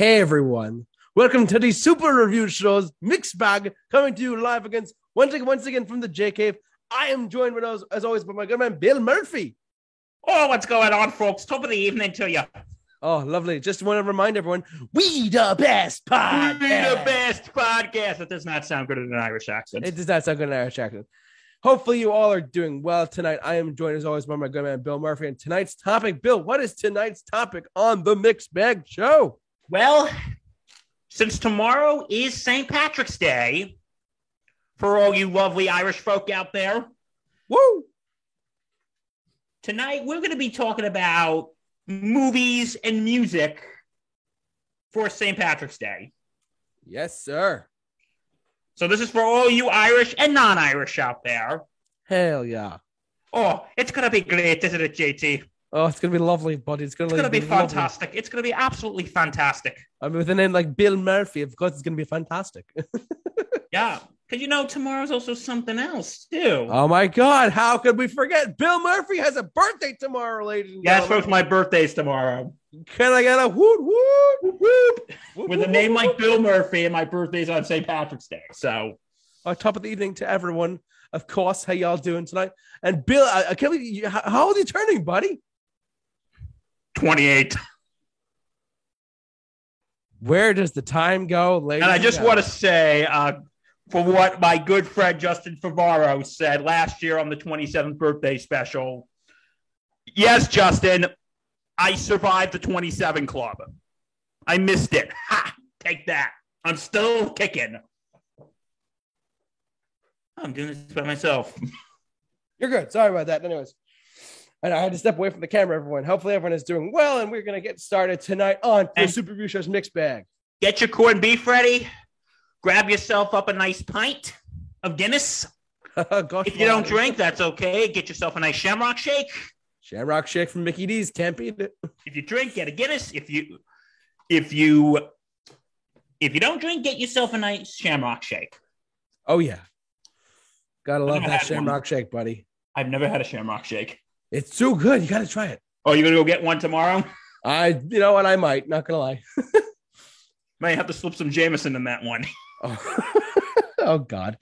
Hey everyone, welcome to the Super Review Show's Mixed Bag, coming to you live against once again, once again from the J Cave. I am joined with us as always by my good man Bill Murphy. Oh, what's going on, folks? Top of the evening to you. Oh, lovely! Just want to remind everyone, we the best podcast. We the best podcast. That does not sound good in an Irish accent. It does not sound good in an Irish accent. Hopefully, you all are doing well tonight. I am joined as always by my good man Bill Murphy. And tonight's topic, Bill, what is tonight's topic on the Mixed Bag Show? Well, since tomorrow is St. Patrick's Day, for all you lovely Irish folk out there, Woo! tonight we're going to be talking about movies and music for St. Patrick's Day. Yes, sir. So this is for all you Irish and non-Irish out there. Hell yeah. Oh, it's going to be great, isn't it, JT? Oh, it's gonna be lovely, buddy. It's gonna, It's going to be lovely. fantastic. It's going to be absolutely fantastic. I mean, with a name like Bill Murphy, of course, it's gonna be fantastic. Yeah, because you know tomorrow's also something else too. oh my God, how could we forget? Bill Murphy has a birthday tomorrow, ladies and yeah, gentlemen. folks, my birthday's tomorrow. Can I get a whoop whoop whoop With a name like. Bill Murphy, and my birthday's on St. Patrick's Day. So Uh, top of the evening to everyone. Of course, how y'all doing tonight? And Bill, I, I can't believe you, how, how old are you turning, buddy? 28. Where does the time go, ladies? And I just want to say, uh, for what my good friend Justin Favaro said last year on the 27th birthday special. Yes, Justin, I survived the 27 club. I missed it. Ha! Take that. I'm still kicking. I'm doing this by myself. You're good. Sorry about that. Anyways, and I had to step away from the camera. Everyone, hopefully, everyone is doing well, and we're gonna get started tonight on the And- Super Review Show's mixed bag. Get your corned beef ready. Grab yourself up a nice pint of Guinness. Gosh, If you don't drink, that's okay. Get yourself a nice shamrock shake. Shamrock Shake from Mickey D's can't beat it. If you drink, get a Guinness. If you if you if you don't drink, get yourself a nice shamrock shake. Oh yeah, gotta love that Shamrock Shake, buddy. I've never had a shamrock shake. It's so good. You gotta try it. Oh, you're gonna go get one tomorrow? I, you know what? I might. Not gonna lie. Might have to slip some Jameson in that one. Oh, oh God.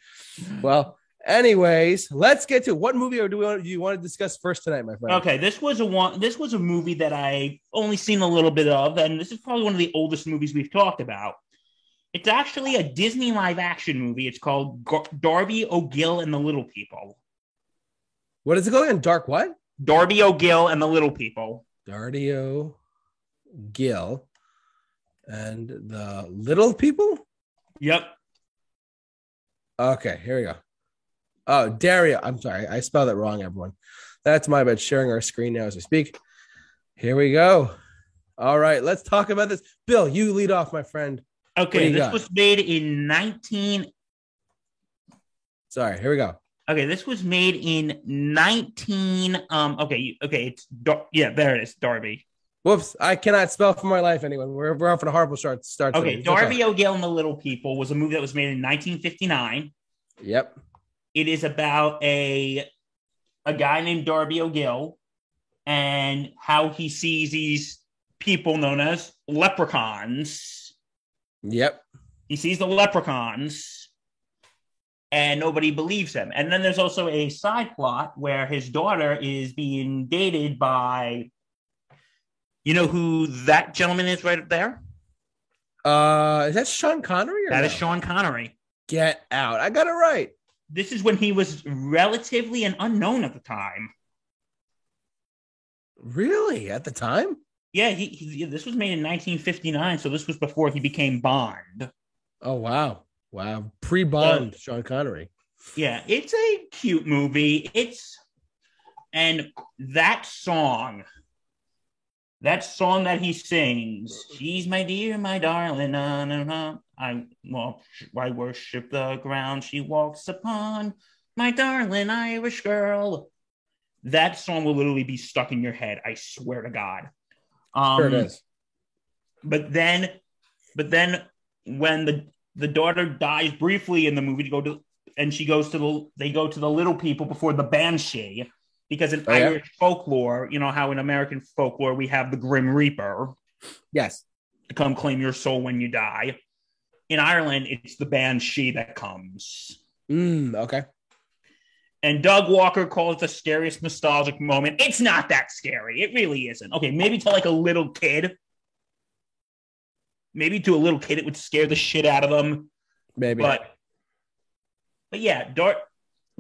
Well, anyways, let's get to what movie or do we want? Do you want to discuss first tonight, my friend? Okay, this was a one. This was a movie that I only seen a little bit of, and this is probably one of the oldest movies we've talked about. It's actually a Disney live action movie. It's called Gar- Darby O'Gill and the Little People. What is it called? Dark what? Darby O'Gill and the Little People. Darby O'Gill and the little people. Yep. Okay, here we go. Oh, Dario. I'm sorry, I spelled it wrong, everyone. That's my bad. Sharing our screen now as we speak. Here we go. All right, let's talk about this. Bill, you lead off, my friend. Okay, this got? was made in 19 Sorry, here we go. Okay, this was made in 19 um okay, okay, it's Dar- yeah, there it is, Darby. Whoops, I cannot spell for my life. Anyone, we're we're off on a horrible start. Start. Okay, today. Darby O'Gill and the Little People was a movie that was made in 1959. Yep. It is about a a guy named Darby O'Gill and how he sees these people known as leprechauns. Yep. He sees the leprechauns and nobody believes him. And then there's also a side plot where his daughter is being dated by you know who that gentleman is right up there? Uh, is that Sean Connery? That no? is Sean Connery. Get out! I got it right. This is when he was relatively an unknown at the time. Really? At the time? Yeah, he, he this was made in 1959, so this was before he became Bond. Oh wow, wow! Pre-Bond, Sean Connery. Yeah, it's a cute movie. It's and that song, that song that he sings, "She's my dear, my darling." Na, na, na. I well, I worship the ground she walks upon, my darling Irish girl. That song will literally be stuck in your head. I swear to God. Um, Sure it is. but then but then when the the daughter dies briefly in the movie to go to and she goes to the they go to the little people before the banshee because in Oh, yeah? irish folklore you know how in american folklore we have the grim reaper Yes. to come claim your soul when you die. In Ireland, it's the banshee that comes. Mm, okay. And Doug Walker calls it the scariest nostalgic moment. It's not that scary. It really isn't. Okay, maybe to like a little kid. Maybe to a little kid, it would scare the shit out of them. Maybe. But but yeah, Dar-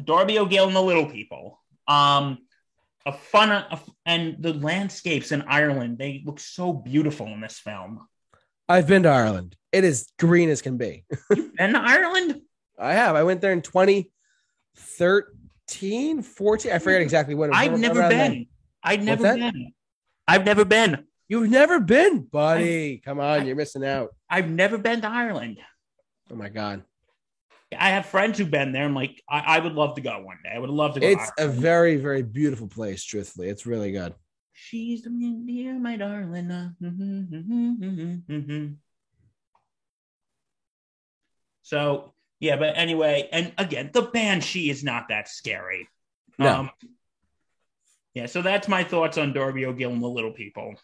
Darby O'Gill and the Little People. Um, a fun a, and the landscapes in Ireland they look so beautiful in this film. I've been to Ireland. It is green as can be. You've been to Ireland? I have. I went there in 2013, 14. I forget exactly when. it was. I've never been. I've never been. I've never been. You've never been, buddy. Come on, you're missing out. I've never been to Ireland. Oh my god. I have friends who've been there. I'm like, I, I would love to go one day. I would love to go. It's to a very, very beautiful place, truthfully. It's really good. She's the dear, my darling. uh, mhm, mm-hmm, mhm, mhm. So yeah, but anyway, and again, the banshee is not that scary. No. Um, yeah, so that's my thoughts on Darby O'Gill and the Little People.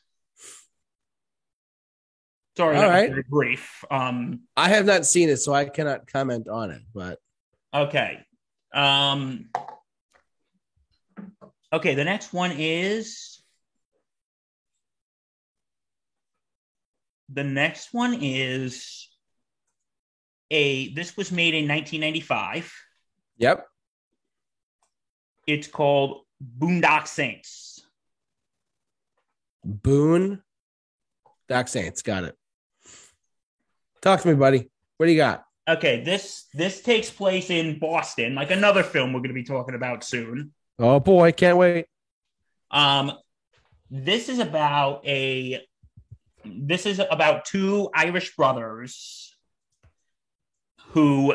Sorry, All right. very brief. Um, I have not seen it, so I cannot comment on it, but Okay. Um Okay, the next one is the next one is a this was made in 1995. yep. It's called Boondock Saints. Boone. Doc Saints. Got it. Talk to me, buddy. What do you got? Okay, this this takes place in Boston, like another film we're going to be talking about soon. Oh boy, can't wait. Um, this is about a this is about two Irish brothers who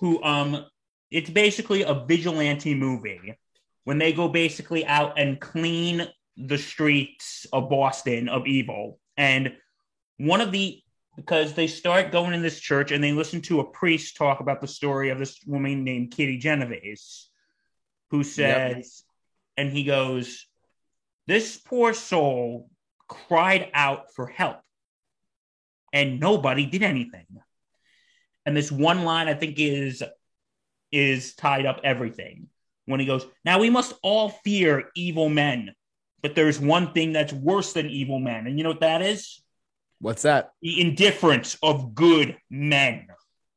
who um it's basically a vigilante movie when they go basically out and clean the streets of Boston of evil. And one of the because they start going in this church and they listen to a priest talk about the story of this woman named Kitty Genovese, who says, and he goes, This poor soul cried out for help and nobody did anything. And this one line I think is is tied up everything when he goes, Now we must all fear evil men, but there's one thing that's worse than evil men. And you know what that is? What's that? The indifference of good men.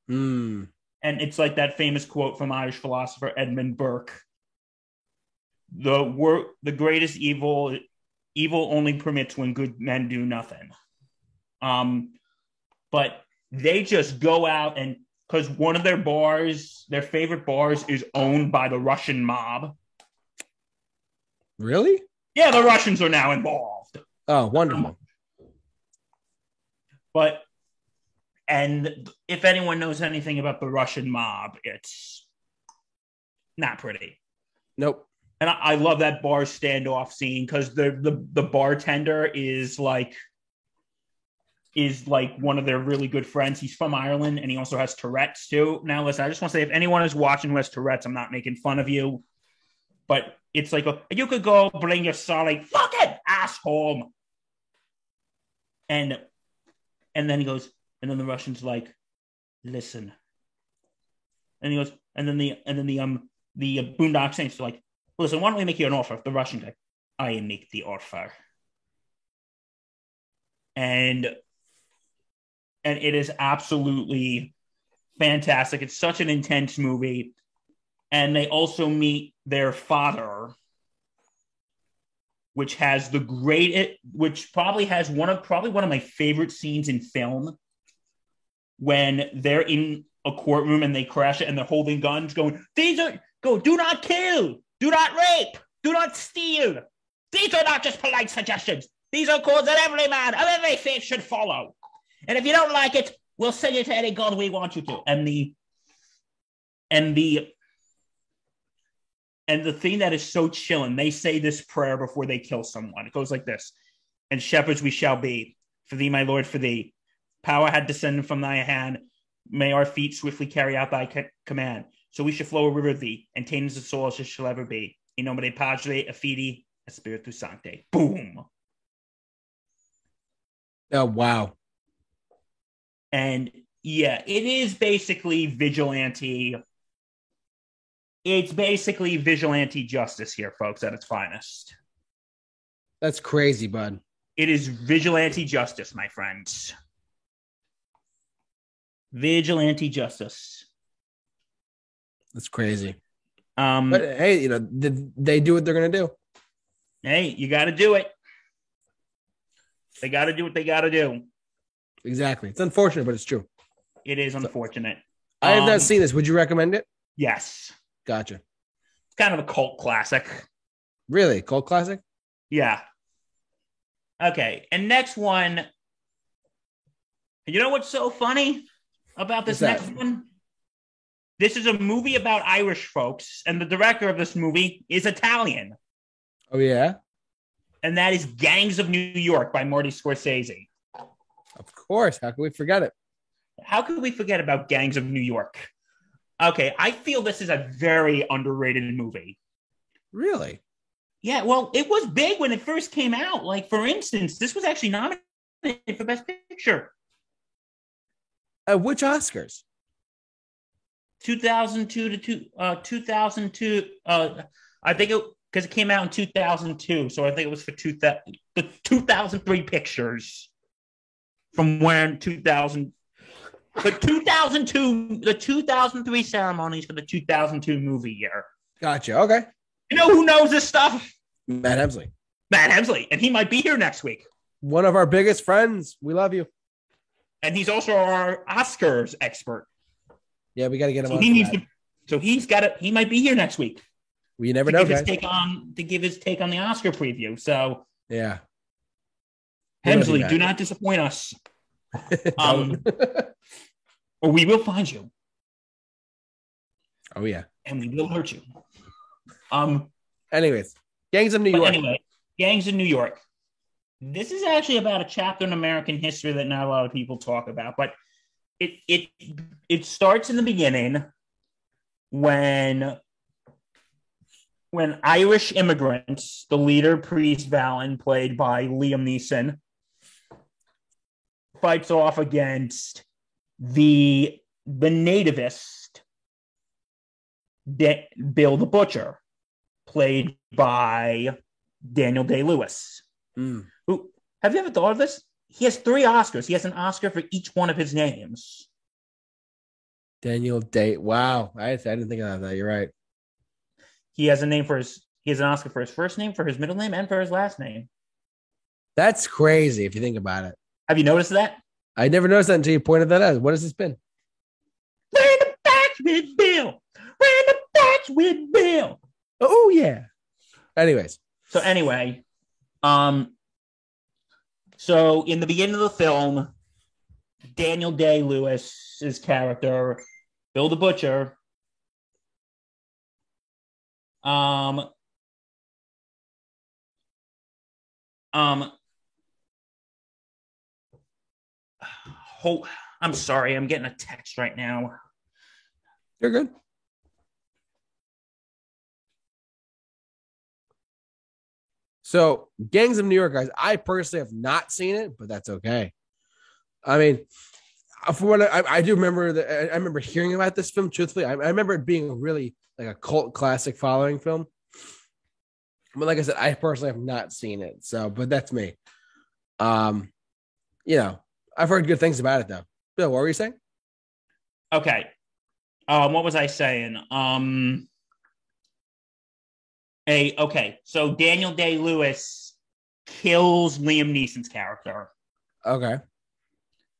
Hmm. And it's like that famous quote from Irish philosopher Edmund Burke. The wor- the greatest evil evil only permits when good men do nothing. Um but they just go out and because one of their bars, their favorite bars, is owned by the Russian mob. Really? Yeah, the Russians are now involved. Oh, wonderful. But and if anyone knows anything about the Russian mob, it's not pretty. Nope. And I, I love that bar standoff scene because the, the the bartender is like is like one of their really good friends. He's from Ireland and he also has Tourette's too. Now, listen, I just want to say if anyone is watching who has Tourette's, I'm not making fun of you, but it's like a, you could go bring your sorry fucking ass home. And and then he goes, and then the Russian's like, listen. And he goes, and then the and then the um the uh, Boondock Saints are like, listen, why don't we make you an offer? The Russian guy, I make the offer. And and it is absolutely fantastic. It's such an intense movie. And they also meet their father, which has the great which probably has one of probably one of my favorite scenes in film when they're in a courtroom and they crash it and they're holding guns going these are go do not kill do not rape do not steal. These are not just polite suggestions. These are codes that every man of every faith should follow. And if you don't like it we'll send you to any god we want you to. And the and the and the thing that is so chilling, they say this prayer before they kill someone. It goes like this And shepherds we shall be, for thee, my Lord, for thee. Power had descended from thy hand. May our feet swiftly carry out thy c- command. So we shall flow a river of thee, and tame as the soul as it shall ever be. In nomine Padre, Affidi, Espiritu Sancte. Boom. Oh wow. And yeah, it is basically vigilante. It's basically vigilante justice here, folks, at its finest. That's crazy, bud. It is vigilante justice, my friends. Vigilante justice. That's crazy. Um, But hey, you know, th- they do what they're gonna do. hey, you got to do it. They got to do what they got to do. Exactly. It's unfortunate, but it's true. It is unfortunate. I have Um, not seen this. Would you recommend it? Yes, Gotcha. it's kind of a cult classic. Really? Cult classic? Yeah. Okay, and next one. You know what's so funny about this next one? This is a movie about Irish folks, and the director of this movie is Italian, Oh yeah. and that is Gangs of New York by Marty Scorsese. Of course. How can we forget it? How could we forget about Gangs of New York? Okay, I feel this is a very underrated movie. Really? Yeah, well, it was big when it first came out. Like, for instance, this was actually nominated for Best Picture. Uh, which Oscars? 2002 to two, uh, 2002. Uh, I think it because it came out in 2002, so I think it was for two the 2003 pictures from when 2000. The 2002, the 2003 ceremonies for the 2002 movie year. Gotcha. Okay. You know who knows this stuff? Matt Hemsley, Matt Hemsley, and he might be here next week. one of our biggest friends. We love you. And he's also our Oscars expert. Yeah, we got to get him So on. he needs that. to. So he's got to. He might be here next week We never know, give his take on to give his take on the Oscar preview. So Yeah. He Hemsley, do not disappoint us, um, or we will find you oh yeah. and we will hurt you. Um. Anyways, Gangs of New York. anyway, gangs in New York. This is actually about a chapter in American history that not a lot of people talk about, but it it it starts in the beginning when when Irish immigrants, the leader Priest Vallon, played by Liam Neeson, fights off against the the nativist Da- Bill the Butcher, played by Daniel Day Lewis. Mm. Who have you ever thought of this? He has three Oscars. He has an Oscar for each one of his names. Daniel Day. Wow. I, I didn't think of that. You're right. He has a name for his. He has an Oscar for his first name, for his middle name, and for his last name. That's crazy if you think about it. Have you noticed that? I never noticed that until you pointed that out. What has this been? We're in the box with Bill. We're in the box with Bill. Oh yeah. Anyways, So anyway, um, so in the beginning of the film, Daniel Day Lewis's character, Bill the Butcher, um, um, I'm sorry, I'm getting a text right now. you're good. So, Gangs of New York, guys. I personally have not seen it, but that's okay. I mean, for what I, I do remember I I remember hearing about this film. Truthfully, I, I remember it being really like a cult classic following film. But like I said, I personally have not seen it. So, but that's me. Um, you know, I've heard good things about it though. Bill, what were you saying? Okay. Um, what was I saying? Um, a okay. So Daniel Day Lewis kills Liam Neeson's character. Okay.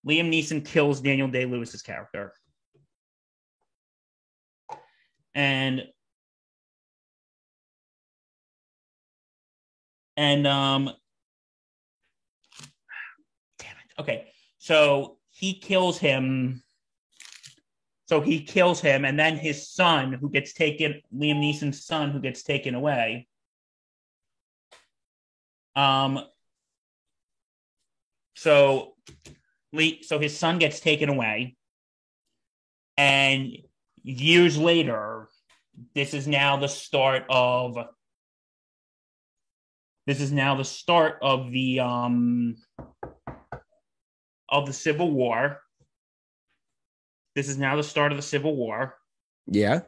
Liam Neeson kills Daniel Day Lewis's character, and and um, damn it. Okay, so he kills him. So he kills him, and then his son, who gets taken, Liam Neeson's son, who gets taken away. Um. So, Lee, so his son gets taken away, and years later, this is now the start of. This is now the start of the um of the Civil War. This is now the start of the Civil War. Yeah.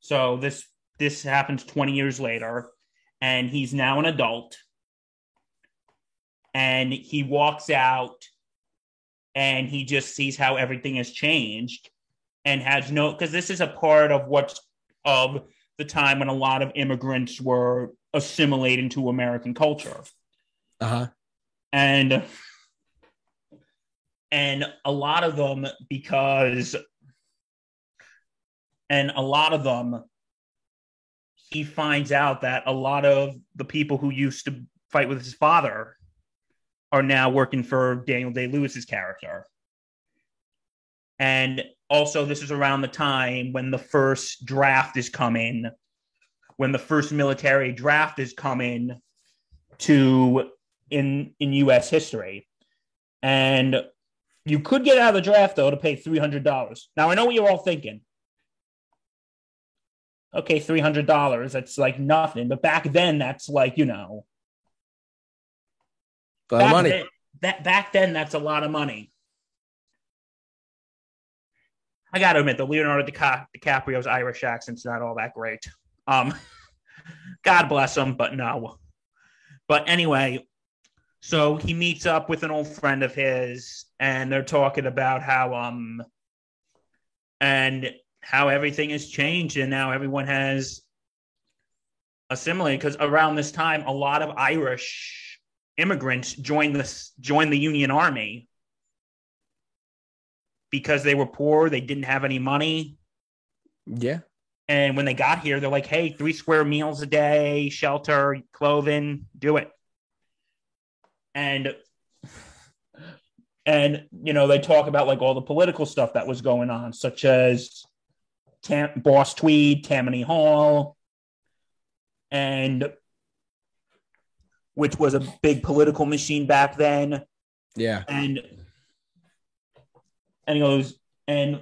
So this this happens 20 years later, and he's now an adult. And he walks out and he just sees how everything has changed and has no because this is a part of what's of the time when a lot of immigrants were assimilating to American culture. Uh huh. And and a lot of them because and a lot of them he finds out that a lot of the people who used to fight with his father are now working for Daniel Day Lewis's character. And also, this is around the time when the first draft is coming, when the first military draft is coming to in in U.S. history, and you could get out of the draft though to pay three hundred dollars. Now I know what you're all thinking. Okay, three hundred dollars. That's like nothing, but back then, that's like you know, A lot of back money. Then, that back then, that's a lot of money. I got to admit, the Leonardo DiCa- DiCaprio's Irish accent's not all that great. Um, God bless him, but no. But anyway, so he meets up with an old friend of his, and they're talking about how um, and how everything has changed, and now everyone has assimilated. Because around this time, a lot of Irish immigrants joined this joined the Union Army because they were poor, they didn't have any money. Yeah. And when they got here, they're like, hey, three square meals a day, shelter, clothing, do it. And and you know, they talk about like all the political stuff that was going on, such as Tam- Boss Tweed, Tammany Hall, and which was a big political machine back then Yeah. and and he goes and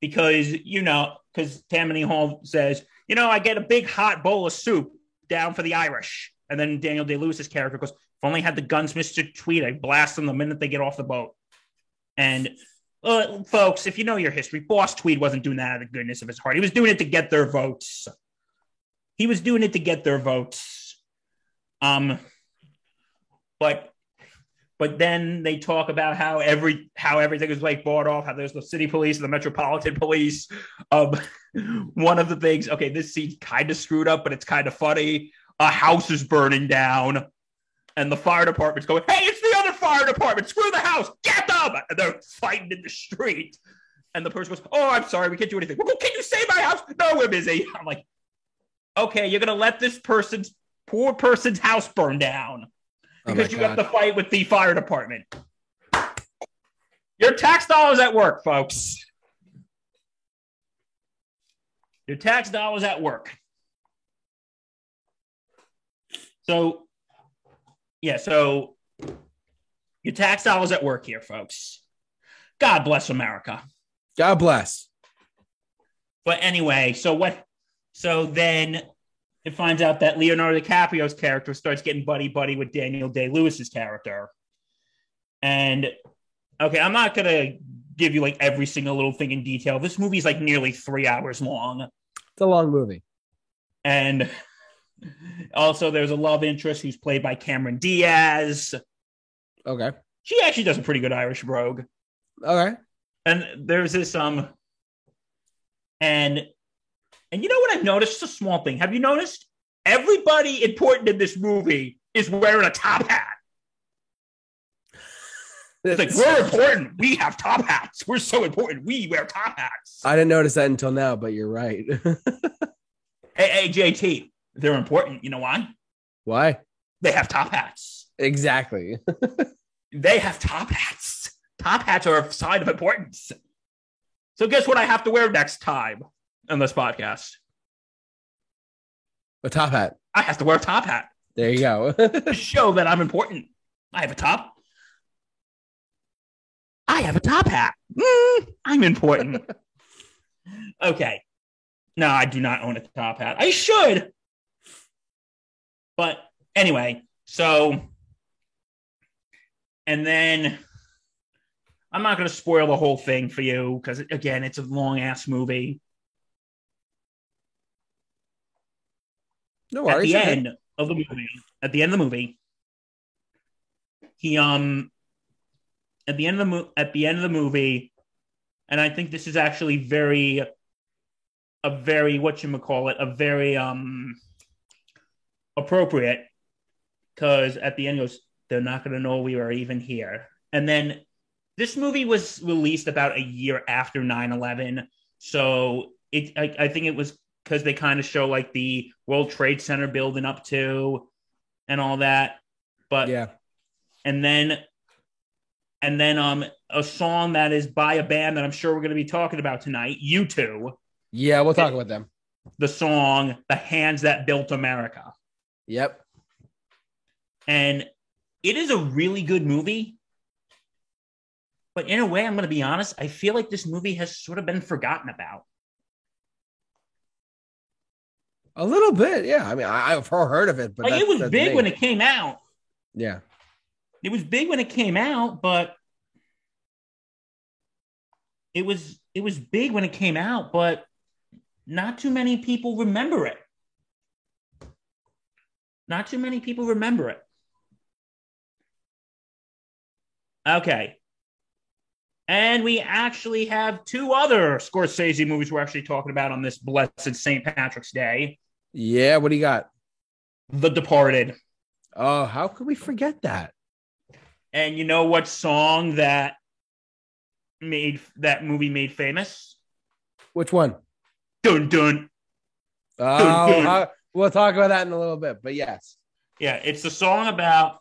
because you know because Tammany Hall says you know I get a big hot bowl of soup down for the Irish and then Daniel Day Lewis's character goes if only had the guns Mr. Tweed I blast them the minute they get off the boat. And uh, folks if you know your history Boss Tweed wasn't doing that out of the goodness of his heart. He was doing it to get their votes. He was doing it to get their votes. Um but but then they talk about how every how everything is like bought off how there's the city police and the metropolitan police um one of the things. Okay this scene's kind of screwed up but it's kind of funny. A house is burning down and the fire department's going hey it's the other fire department. Screw the house. Get them! And they're fighting in the street. And the person goes oh i'm sorry. We can't do anything. Well, can you save my house? No we're busy. I'm like okay you're gonna let this person's poor person's house burn down Oh because you have to fight with the fire department. Your tax dollars at work, folks. Your tax dollars at work. So, yeah, so your tax dollars at work here, folks. God bless America. God bless. But anyway, so what? So then it finds out that Leonardo DiCaprio's character starts getting buddy buddy with Daniel Day Lewis's character. And okay, I'm not gonna give you like every single little thing in detail. This movie's like nearly three hours long. It's a long movie. And also there's a love interest who's played by Cameron Diaz. Okay. She actually does a pretty good Irish brogue. Okay. and there's this um and and you know what I've noticed? It's a small thing. Have you noticed? Everybody important in this movie is wearing a top hat. It's like we're important. We have top hats. We're so important. We wear top hats. I didn't notice that until now, but you're right. Hey, hey, JT, they're important. You know why? Why? They have top hats. Exactly. They have top hats. Top hats are a sign of importance. So guess what I have to wear next time on this podcast? A top hat. I have to wear a top hat. There you go. to show that I'm important. I have a top. I have a top hat. Mm, I'm important. okay. No, I do not own a top hat. I should. But anyway, so and then I'm not going to spoil the whole thing for you because again, it's a long ass movie. No worries. At the end of the movie, at the end of the movie, he um, at the end of the mo- at the end of the movie, and I think this is actually very, a very what you call it, a very um, appropriate, because at the end goes, they're not going to know we were even here, and then this movie was released about a year after 9-11 so it i, I think it was because they kind of show like the world trade center building up to and all that. But Yeah. and then and then um a song that is by a band that i'm sure we're going to be talking about tonight U2. Yeah, we'll talk about them. the song the hands that built america Yep. and it is a really good movie but in a way i'm going to be honest i feel like this movie has sort of been forgotten about A little bit. Yeah. I mean, I, I've heard of it, but like it was big me. when it came out Yeah. it was big when it came out but it was it was big when it came out but not too many people remember it not too many people remember it okay and we actually have two other Scorsese movies we're actually talking about on this blessed St. Patrick's Day. Yeah. What do you got? The Departed. Oh, how could we forget that? And you know what song that made that movie made famous? Which one? Dun dun. Oh, dun. how- we'll talk about that in a little bit. But yes. Yeah, it's the song about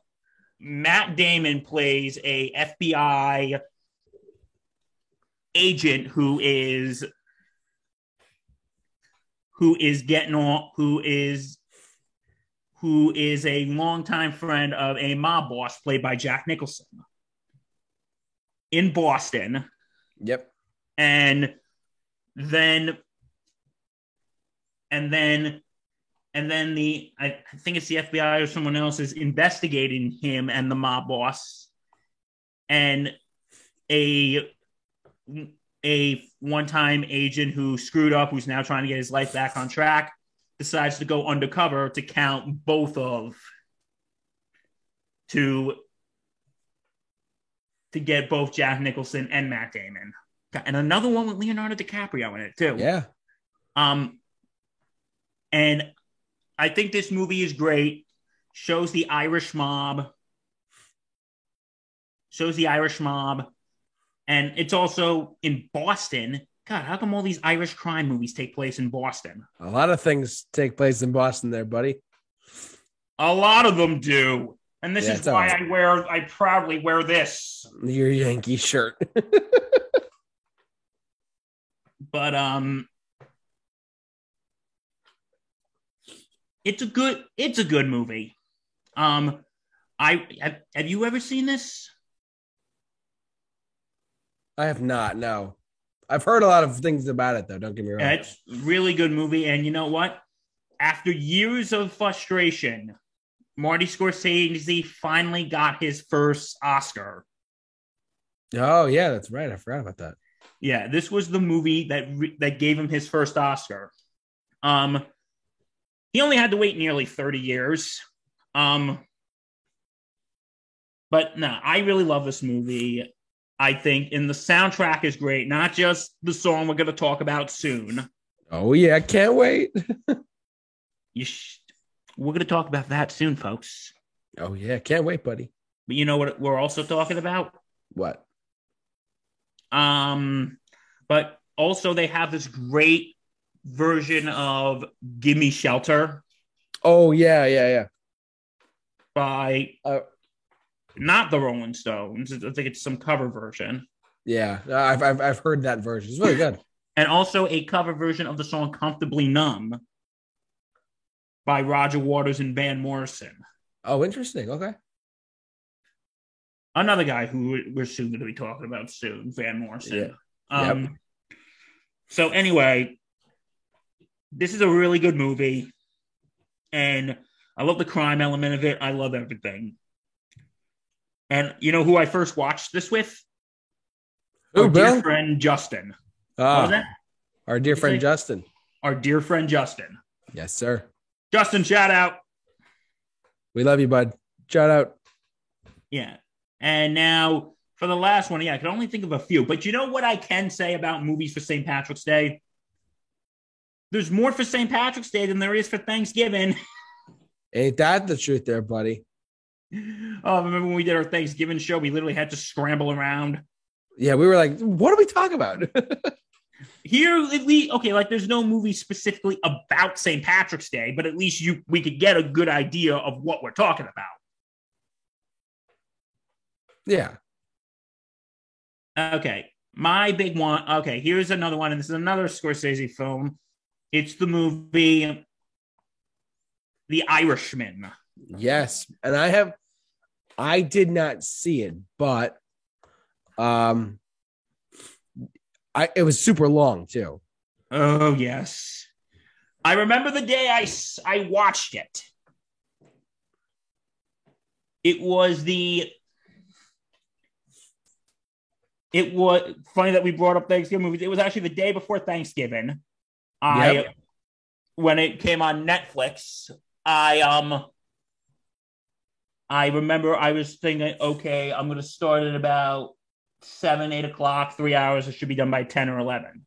Matt Damon plays a FBI agent who is who is getting on who is who is a longtime friend of a mob boss played by Jack Nicholson in Boston. Yep. and then and then and then the I think it's the FBI or someone else is investigating him and the mob boss and a a one-time agent who screwed up who's now trying to get his life back on track decides to go undercover to count both of to to get both Jack Nicholson and Matt Damon and another one with Leonardo DiCaprio in it too. Yeah. Um, and I think this movie is great. Shows the Irish mob. Shows the Irish mob, and it's also in Boston. God, how come all these Irish crime movies take place in Boston? A lot of things take place in Boston there, buddy. A lot of them do, and this Yeah, is why. I wear. I proudly wear this. Your Yankee shirt. but um it's a good it's a good movie um i have, have you ever seen this I have not. No. I've heard a lot of things about it though. Don't get me wrong. It's a really good movie and you know what after years of frustration marty scorsese finally got his first oscar oh yeah, that's right. I forgot about that. Yeah, this was the movie that re- that gave him his first Oscar. Um, he only had to wait nearly thirty years. Um, but no, I really love this movie. I think, and the soundtrack is great. Not just the song we're going to talk about soon. Oh yeah, I can't wait. You sh- we're going to talk about that soon, folks. Oh yeah, can't wait, buddy. But you know what we're also talking about? What? Um, but also they have this great version of "Gimme Shelter." Oh yeah, yeah, yeah. by Uh, not the Rolling Stones. I think it's some cover version, Yeah, I've, I've I've heard that version. It's really good. and also a cover version of the song "Comfortably Numb" by Roger Waters and Van Morrison. Oh, interesting. Okay. Another guy who we're soon going to be talking about soon, Van Morrison. Yeah. Um, So anyway, this is a really good movie, and I love the crime element of it. I love everything. And you know who I first watched this with? Who, Our Bill? dear friend Justin. Ah, that? our dear friend? Justin. Our dear friend Justin. Yes, sir. Justin, shout out. We love you, bud. Shout out. Yeah. And now for the last one, yeah, I can only think of a few. But you know what I can say about movies for St. Patrick's Day? There's more for St. Patrick's Day than there is for Thanksgiving. Ain't that the truth there, buddy? Oh, remember when we did our Thanksgiving show? We literally had to scramble around. Yeah, we were like, what are we talking about? Here, at least, okay, like there's no movie specifically about St. Patrick's Day, but at least you we could get a good idea of what we're talking about. yeah. Okay, my big one. Okay, here's another one, and this is another Scorsese film. It's the movie The Irishman. Yes. And I have I did not see it, but um I it was super long too. Oh yes, I remember the day I I watched it. It was the. It was funny that we brought up Thanksgiving movies. It was actually the day before Thanksgiving. I Yep. when it came on Netflix. I um. I remember I was thinking, okay, I'm going to start at about seven, eight o'clock, three hours. It should be done by 10 or 11.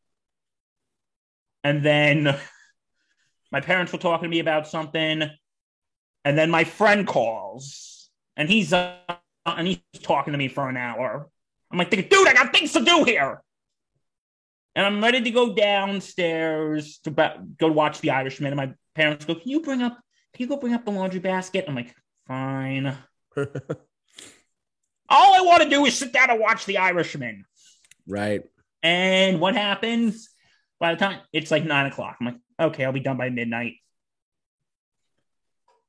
And then my parents were talking to me about something. And then my friend calls and he's, uh, and he's talking to me for an hour. I'm like, dude, I got things to do here. And I'm ready to go downstairs to ba- go watch The Irishman. And my parents go, can you bring up, can you go bring up the laundry basket? I'm like, fine. All I want to do is sit down and watch The Irishman. right. And what happens? By the time it's like nine o'clock, I'm like, okay, I'll be done by midnight.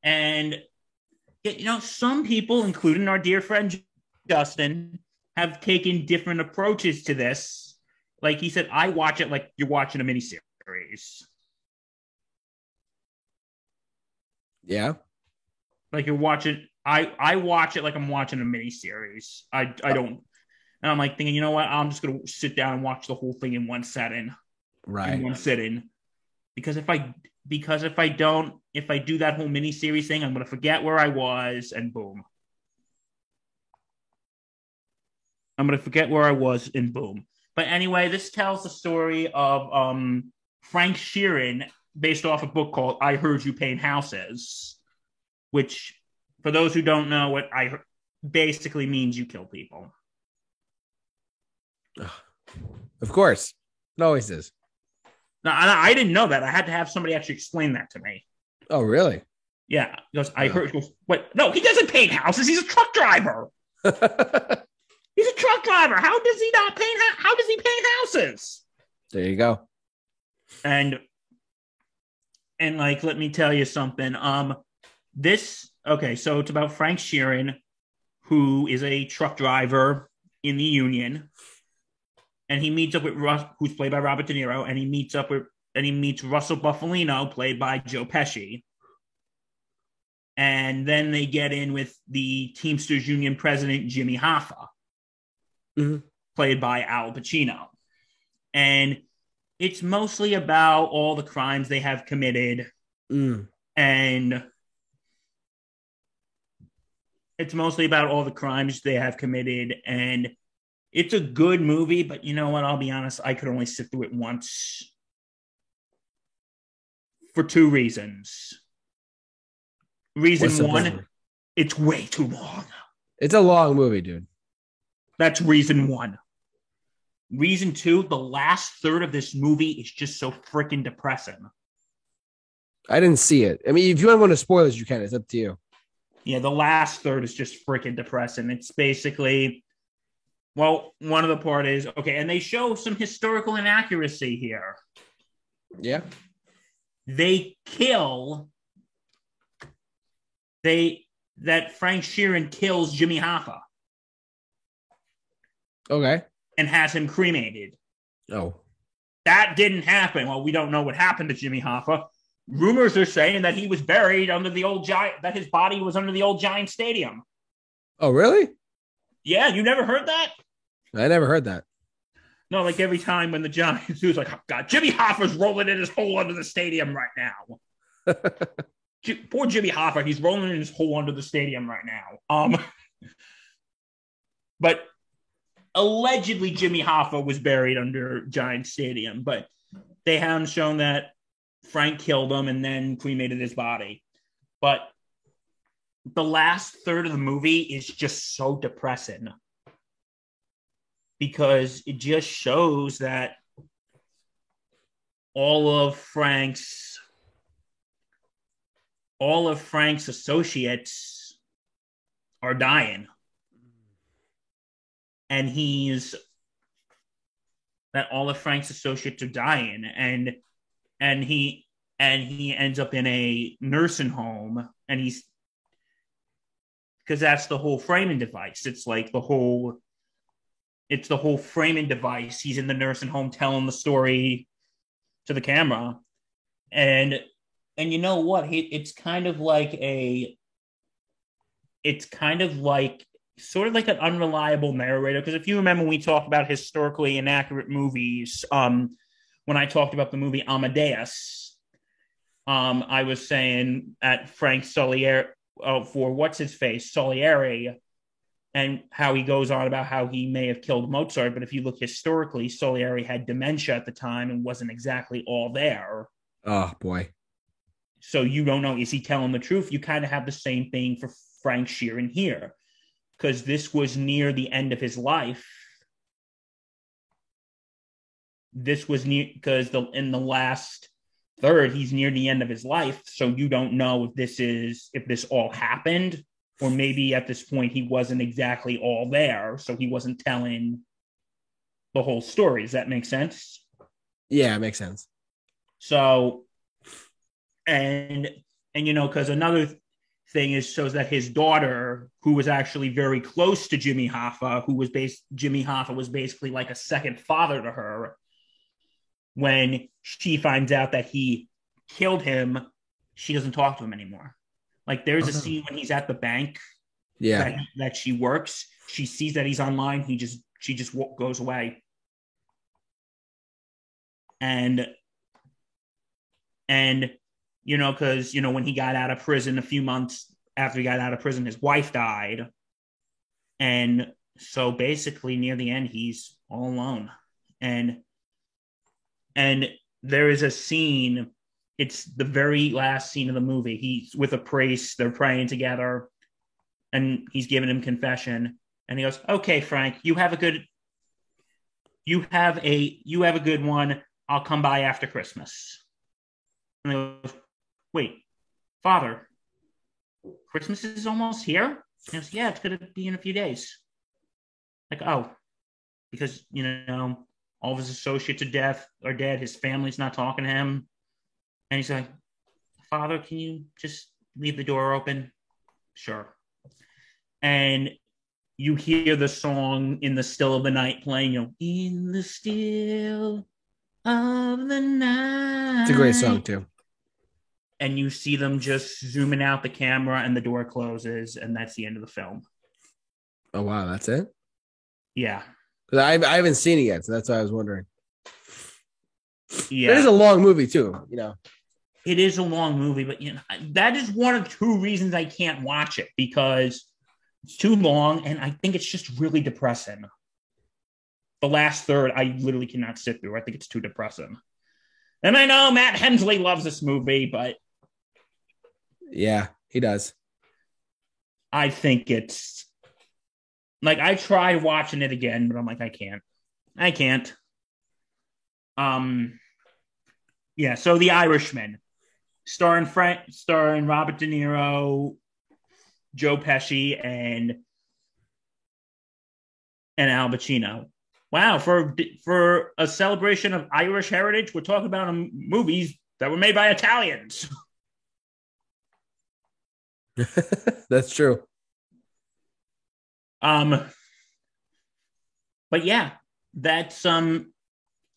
And you know, some people, including our dear friend Justin, have taken different approaches to this. Like he said, I watch it like you're watching a miniseries. Yeah. Like you're watching. I I watch it like I'm watching a miniseries. I I don't. And I'm like thinking, you know what? I'm just gonna sit down and watch the whole thing in one setting. Right. In one sitting because if I because if I don't if I do that whole mini series thing, I'm gonna forget where I was and boom. I'm gonna forget where I was and boom. But anyway, this tells the story of um Frank Sheeran based off a book called I Heard You Paint Houses, which for those who don't know what I heard, basically means you kill people. Of course. It always is. No, I, I didn't know that. I had to have somebody actually explain that to me. Oh, really? Yeah, he goes. I heard. He goes, What? No, he doesn't paint houses. He's a truck driver. He's a truck driver. How does he not paint? How does he paint houses? there you go. And and like, let me tell you something. Um, this okay. So it's about Frank Sheeran, who is a truck driver in the union, and he meets up with Russ, who's played by Robert De Niro, and he meets up with and he meets Russell Bufalino, played by Joe Pesci. And then they get in with the Teamsters Union president, Jimmy Hoffa, Mhm. played by Al Pacino. And it's mostly about all the crimes they have committed Mm. and it's mostly about all the crimes they have committed and it's a good movie but you know what i'll be honest i could only sit through it once for two reasons reason one it's way too long It's a long movie, dude. That's reason one reason two the last third of this movie is just so freaking depressing I didn't see it. I mean, if you want to go into spoilers, you can. It's up to you. Yeah, the last third is just freaking depressing. It's basically, well, one of the part is okay, and they show some historical inaccuracy here. Yeah. They kill, they that Frank Sheeran kills Jimmy Hoffa Okay. and has him cremated. Oh. That didn't happen. Well, we don't know what happened to Jimmy Hoffa. Rumors are saying that he was buried under the old giant, that his body was under the old giant stadium. Oh, really? Yeah, you never heard that? I never heard that. No, like every time when the Giants, he was like, oh, God, Jimmy Hoffa's rolling in his hole under the stadium right now. J- Poor Jimmy Hoffa, he's rolling in his hole under the stadium right now. Um, but allegedly Jimmy Hoffa was buried under Giant Stadium, but they haven't shown that Frank killed him and then cremated his body. But the last third of the movie is just so depressing because it just shows that all of Frank's all of Frank's associates are dying. And he's that all of Frank's associates are dying and and he and he ends up in a nursing home and he's because that's the whole framing device. It's like the whole it's the whole framing device. He's in the nursing home telling the story to the camera. And and you know what? It's kind of like a it's kind of like sort of like an unreliable narrator because if you remember we talked about historically inaccurate movies um when I talked about the movie Amadeus um I was saying at Frank Solier uh, for what's his face Salieri and how he goes on about how he may have killed Mozart. But if you look historically, Salieri had dementia at the time and wasn't exactly all there. Oh boy. So you don't know, is he telling the truth? You kind of have the same thing for Frank Sheeran here, because this was near the end of his life. This was near because the in the last third, he's near the end of his life. So you don't know if this is if this all happened or maybe at this point he wasn't exactly all there, so he wasn't telling the whole story. Does that make sense? Yeah, it makes sense. So, and and you know, because another thing is shows that his daughter, who was actually very close to Jimmy Hoffa, who was based Jimmy Hoffa was basically like a second father to her. When she finds out that he killed him, she doesn't talk to him anymore. Like there's a Oh. scene when he's at the bank Yeah. that, that she works. She sees that he's online. He just she just wa- goes away. And and you know because you know when he got out of prison a few months after he got out of prison, his wife died, and so basically near the end he's all alone. And and there is a scene. It's the very last scene of the movie. He's with a priest. They're praying together and he's giving him confession and he goes okay frank you have a good you have a you have a good one i'll come by after christmas and goes wait father christmas is almost here and he goes yeah it's going to be in a few days like oh because you know all of his associates are deaf are dead his family's not talking to him and he's like father can you just leave the door open sure and you hear the song in the still of the night playing, you know, in the still of the night. It's a great song too. And you see them just zooming out the camera and the door closes, and that's the end of the film. Oh wow, that's it. Yeah. Because I I haven't seen it yet, so that's why I was wondering. Yeah. It is a long movie too. You know. it is a long movie, but you know, that is one of two reasons I can't watch it because it's too long and I think it's just really depressing. The last third, I literally cannot sit through. I think it's too depressing. And I know Matt Hensley loves this movie, but Yeah, he does. I think it's like I tried watching it again, but I'm like, I can't. I can't. Um yeah, so The Irishman, starring Frank starring Robert De Niro, Joe Pesci, and and Al Pacino. Wow, for for a celebration of Irish heritage, we're talking about movies that were made by Italians. that's true. Um, but yeah, that's um,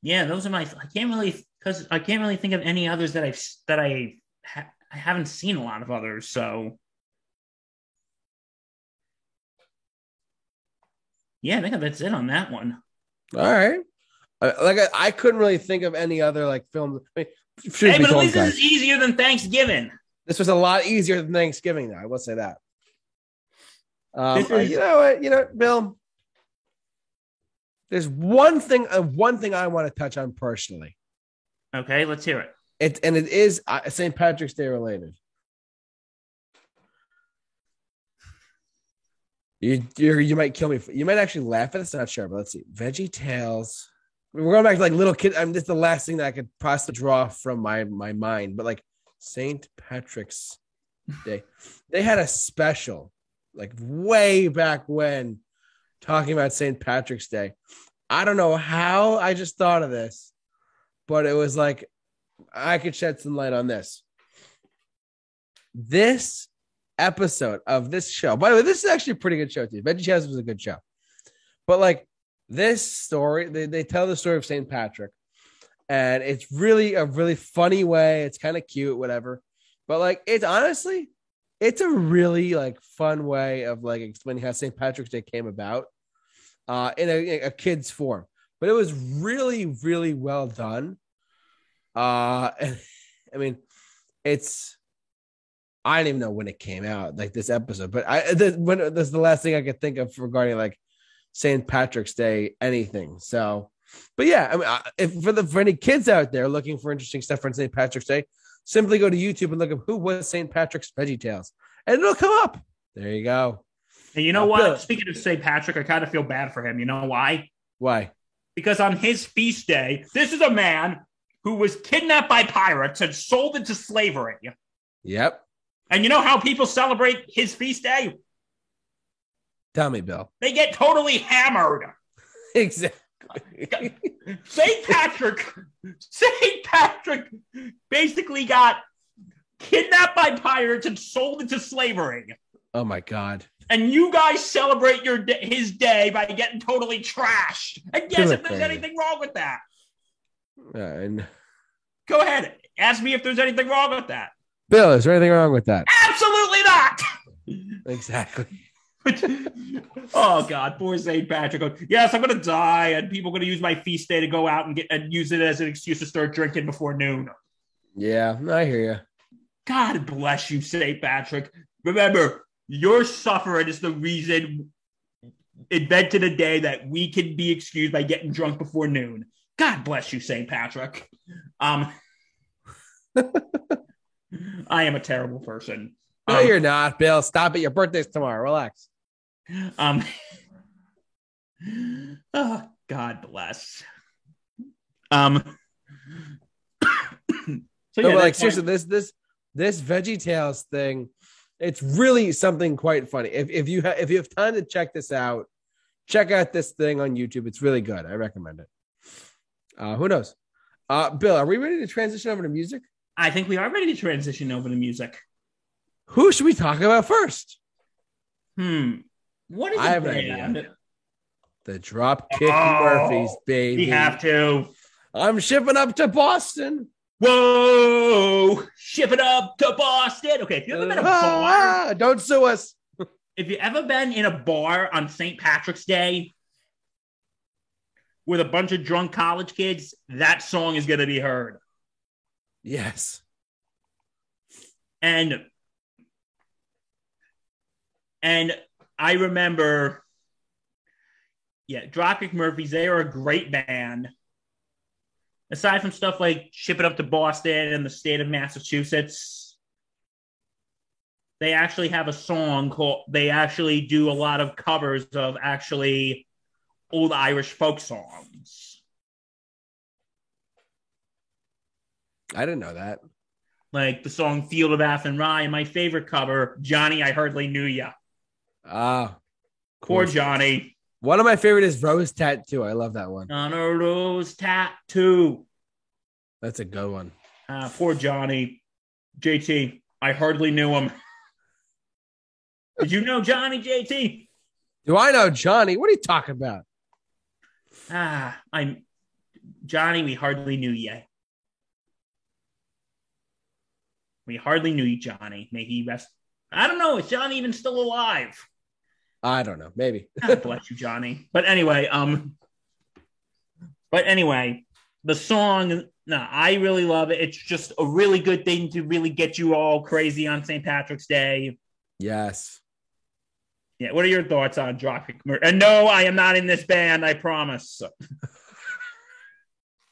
yeah, those are my. I can't really because I can't really think of any others that I've that I ha- I haven't seen a lot of others. So Yeah, I think that's it on that one. All right. Uh, like I, I couldn't really think of any other like films. I mean, Hey, but at least this is easier than Thanksgiving. This was a lot easier than Thanksgiving. Though I will say that. Um, This uh, you know what? You know, Bill. There's one thing. Uh, one thing I want to touch on personally. Okay, let's hear it. It and it is uh, St. Patrick's Day related. You you you might kill me. For, you might actually laugh at this. Not sure, but let's see. Veggie Tales. We're going back to like little kid. I mean, just the last thing that I could possibly draw from my my mind. But like St. Patrick's Day, they had a special like way back when talking about St. Patrick's Day. I don't know how I just thought of this, but it was like I could shed some light on this. This episode of this show, by the way, this is actually a pretty good show too. Veggie Tales was a good show, but like this story, they, they tell the story of St. Patrick, and it's really a really funny way. It's kind of cute, whatever, but like it's honestly, it's a really like fun way of like explaining how St. Patrick's Day came about, uh, in a, a kid's form. But it was really, really well done. Uh, I mean, it's I don't even know when it came out, like this episode, but I this, when this is the last thing I could think of regarding like St. Patrick's Day anything. So, but yeah, I mean, I- if for the for any kids out there looking for interesting stuff for St. Patrick's Day, simply go to YouTube and look up who was St. Patrick's Veggie Tales, and it'll come up. There you go. And you know what? Speaking of St. Patrick, I kind of feel bad for him. You know why? Why? Because on his feast day, this is a man who was kidnapped by pirates and sold into slavery. Yep. And you know how people celebrate his feast day? Tell me, Bill. They get totally hammered. Exactly. St. Patrick, St. Patrick basically got kidnapped by pirates and sold into slavery. oh my God. And you guys celebrate your his day by getting totally trashed. And guess if there's anything wrong with that. Uh, and Go ahead. Ask me if there's anything wrong with that. Bill, is there anything wrong with that? Absolutely not. Exactly. oh God, poor St. Patrick. goes, Yes, I'm gonna die, and people are gonna use my feast day to go out and get and use it as an excuse to start drinking before noon. Yeah, I hear you. God bless you, St. Patrick. Remember, your suffering is the reason invented a day that we can be excused by getting drunk before noon. God bless you, St. Patrick. Um, I am a terrible person. No, Um, you're not, Bill. Stop it. Your birthday's tomorrow. Relax. Um, oh, God bless. Um, so yeah, but like seriously, this this this Veggie Tales thing, it's really something quite funny. If if you ha- if you have time to check this out, check out this thing on YouTube. It's really good. I recommend it. Uh, who knows? Uh, Bill, are we ready to transition over to music? I think we are ready to transition over to music. Who should we talk about first? Hmm. What is I have an idea. The Dropkick Oh, Murphys, baby. We have to. I'm shipping up to Boston. Whoa! Ship it up to Boston. Okay, if you ever been a bar, Ah, don't sue us. if you ever been in a bar on St. Patrick's Day with a bunch of drunk college kids, that song is going to be heard. Yes. And and I remember, yeah, Dropkick Murphys. They are a great band. Aside from stuff like "Ship It Up to Boston" and the state of Massachusetts, they actually have a song called. They actually do a lot of covers of actually old Irish folk songs. I didn't know that. Like the song "Field of Athenry," and my favorite cover, "Johnny, I Hardly Knew Ya." Ah, Poor. Johnny. One of my favorite is Rose Tattoo. I love that one. on a rose tattoo. That's a good one. Uh, poor Johnny. JT, I hardly knew him. Did you know Johnny, JT? Do I know Johnny? What are you talking about? Ah, I'm Johnny. We hardly knew you. We hardly knew you, Johnny. May he rest. I don't know. Is Johnny even still alive? I don't know. Maybe. God bless you, Johnny. But anyway, um, but anyway, the song, no, I really love it. It's just a really good thing to really get you all crazy on St. Patrick's Day. Yes. Yeah. What are your thoughts on Dropkick Murphys? And no, I am not in this band. I promise.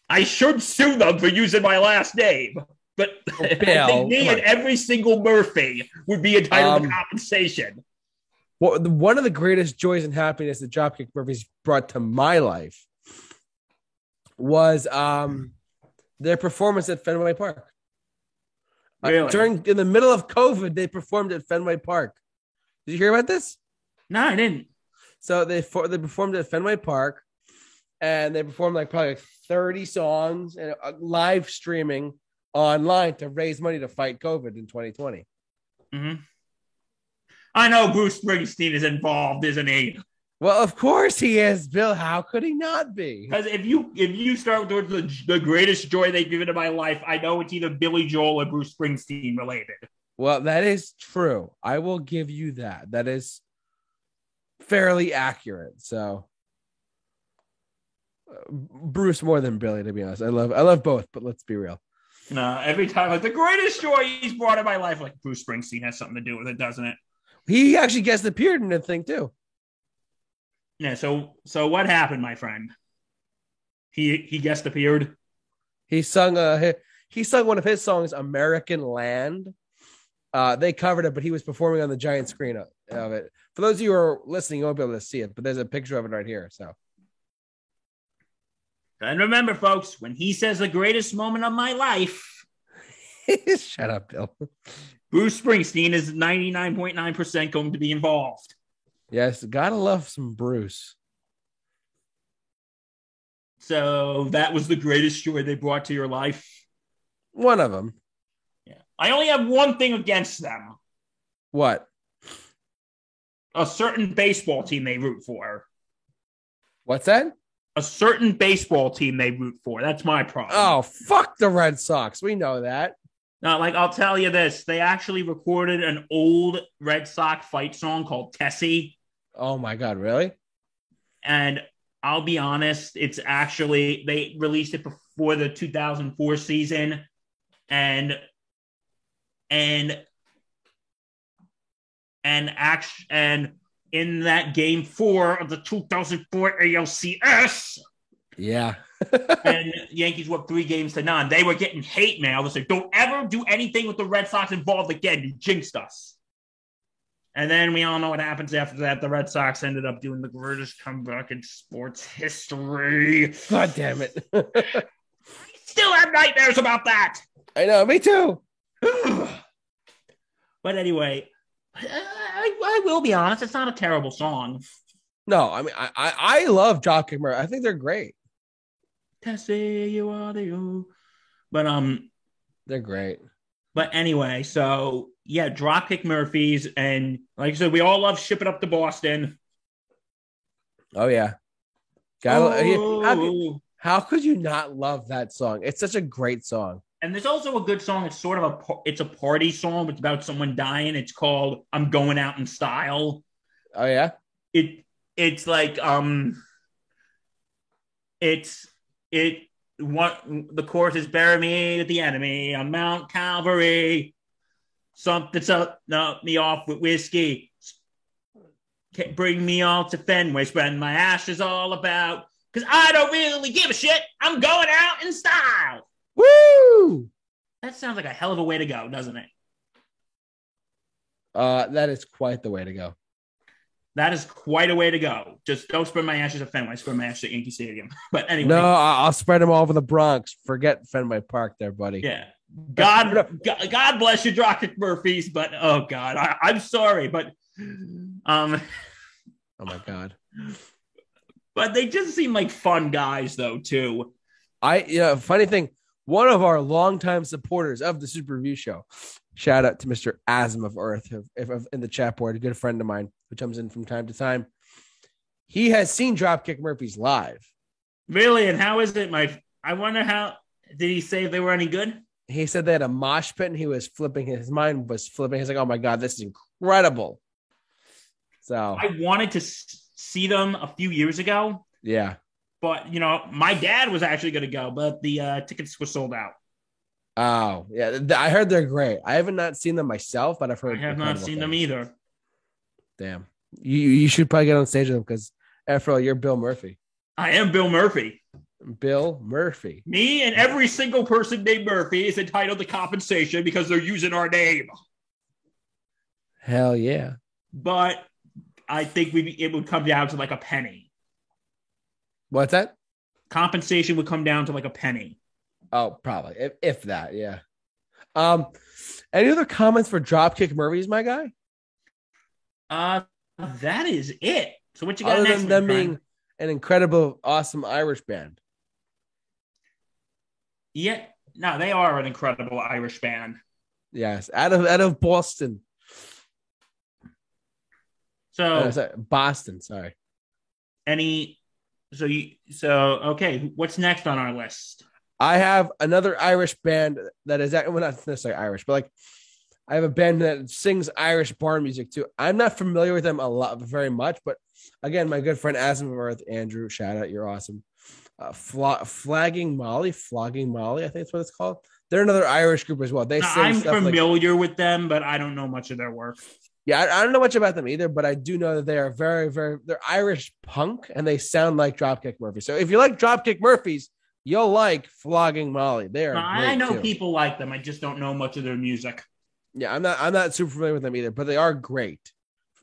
I should sue them for using my last name. But Oh, Bill, think me and every single Murphy would be entitled to Um, compensation. The, one of the greatest joys and happiness that Dropkick Murphys brought to my life was um their performance at Fenway Park. Uh, during in the middle of COVID, they performed at Fenway Park. Did you hear about this? No, I didn't. So they for, they performed at Fenway Park, and they performed like probably like thirty songs and uh, live streaming online to raise money to fight COVID in 2020. hmm I know Bruce Springsteen is involved, isn't he? Well, of course he is, Bill. How could he not be? Because if you if you start with the, the greatest joy they've given to my life, I know it's either Billy Joel or Bruce Springsteen related. Well, that is true. I will give you that. That is fairly accurate. So uh, Bruce more than Billy, to be honest. I love I love both, but let's be real. No, every time like the greatest joy he's brought in my life, like Bruce Springsteen has something to do with it, doesn't it? He actually guest appeared in the thing too. Yeah. So so what happened, my friend? He he guest appeared. He sung uh he, he sung one of his songs, American Land. Uh, they covered it, but he was performing on the giant screen of, of it. For those of you who are listening, you won't be able to see it, but there's a picture of it right here. So And remember, folks, when he says the greatest moment of my life, shut up, Bill. Bruce Springsteen is 99.9% going to be involved. Yes, gotta love some Bruce. So that was the greatest joy they brought to your life. One of them. Yeah. I only have one thing against them What? a certain baseball team they root for. What's that? A certain baseball team they root for. That's my problem. Oh, fuck the Red Sox. We know that. Now, like, I'll tell you this they actually recorded an old Red Sox fight song called Tessie. Oh my god, really? And I'll be honest, it's actually, they released it before the 2004 season. And, and, and act and in that game four of the 2004 ALCS, Yeah. And Yankees were up three games to none. They were getting hate mail that said, "Don't ever do anything with the Red Sox involved again. You jinxed us." And then we all know what happens after that. The Red Sox ended up doing the greatest comeback in sports history. God damn it. I Still have nightmares about that. I know, me too. but anyway, I, I will be honest. It's not a terrible song. No, I mean I I, I love Dropkick Murphy. I think they're great. Tessie, you are the you. But um, They're great. But anyway, so yeah, Dropkick Murphys, and like I said, we all love shipping up to Boston. Oh yeah. Gotta, Oh. how, could, how could you not love that song? It's such a great song. And there's also a good song. It's sort of a it's a party song. It's about someone dying. It's called "I'm Going Out in Style." Oh yeah. It it's like um, it's it what the chorus is bury me with the enemy on Mount Calvary. Something's up, up me off with whiskey. Bring me all to Fenway, spreading my ashes all about. Cause I don't really give a shit. I'm going out in style. Woo! That sounds like a hell of a way to go, doesn't it? Uh, that is quite the way to go. That is quite a way to go. Just don't spread my ashes at Fenway. Spread my ashes at Yankee Stadium. But anyway, No, I'll spread them all over the Bronx. Forget Fenway Park, there, buddy. yeah. God, God, bless you, Dropkick Murphys. But oh God, I, I'm sorry, but um, Oh my god. but they just seem like fun guys, though, too. I know, funny thing, one of our longtime supporters of the Super Review Show, shout out to Mr. Asm of Earth if, if, in the chat board, a good friend of mine who comes in from time to time. He has seen Dropkick Murphys live. Really, and how is it, my? I wonder how. Did he say they were any good? He said they had a mosh pit and he was flipping his mind was flipping. He's like, oh my god, this is incredible. So I wanted to see them a few years ago, yeah. but you know, my dad was actually going to go, but the uh, tickets were sold out. Oh yeah, I heard they're great. I haven't not seen them myself, but I've heard. I have not seen them either. Damn, you you should probably get on stage with them because after all, you're Bill Murphy. I am Bill Murphy. Bill Murphy. Me and every single person named Murphy is entitled to compensation because they're using our name. Hell yeah. But I think we it would come down to like a penny. What's that? Compensation would come down to like a penny. Oh, probably if, if that. Yeah. Um, any other comments for Dropkick Murphys, my guy? Uh, that is it. So what you got Other next? than them friend? being an incredible, awesome Irish band. yeah, no, they are an incredible Irish band. Yes, out of out of Boston. So Uh, sorry, Boston. Sorry. any, so you, so okay, what's next on our list? I have another Irish band that is well, not necessarily Irish, but like I have a band that sings Irish barn music too. I'm not familiar with them a lot, very much, but again, my good friend Asimov Andrew, shout out, you're awesome. Uh, Fla- flagging Molly, flogging Molly, I think that's what it's called. They're another Irish group as well. They Now, sing I'm stuff like familiar with them, but I don't know much of their work. yeah, I, I don't know much about them either, but I do know that they are very, very they're Irish punk and they sound like Dropkick Murphys. So if you like Dropkick Murphys, you'll like flogging Molly. They are. Now, I know too. people like them. I just don't know much of their music. Yeah, I'm not. I'm not super familiar with them either, but they are great.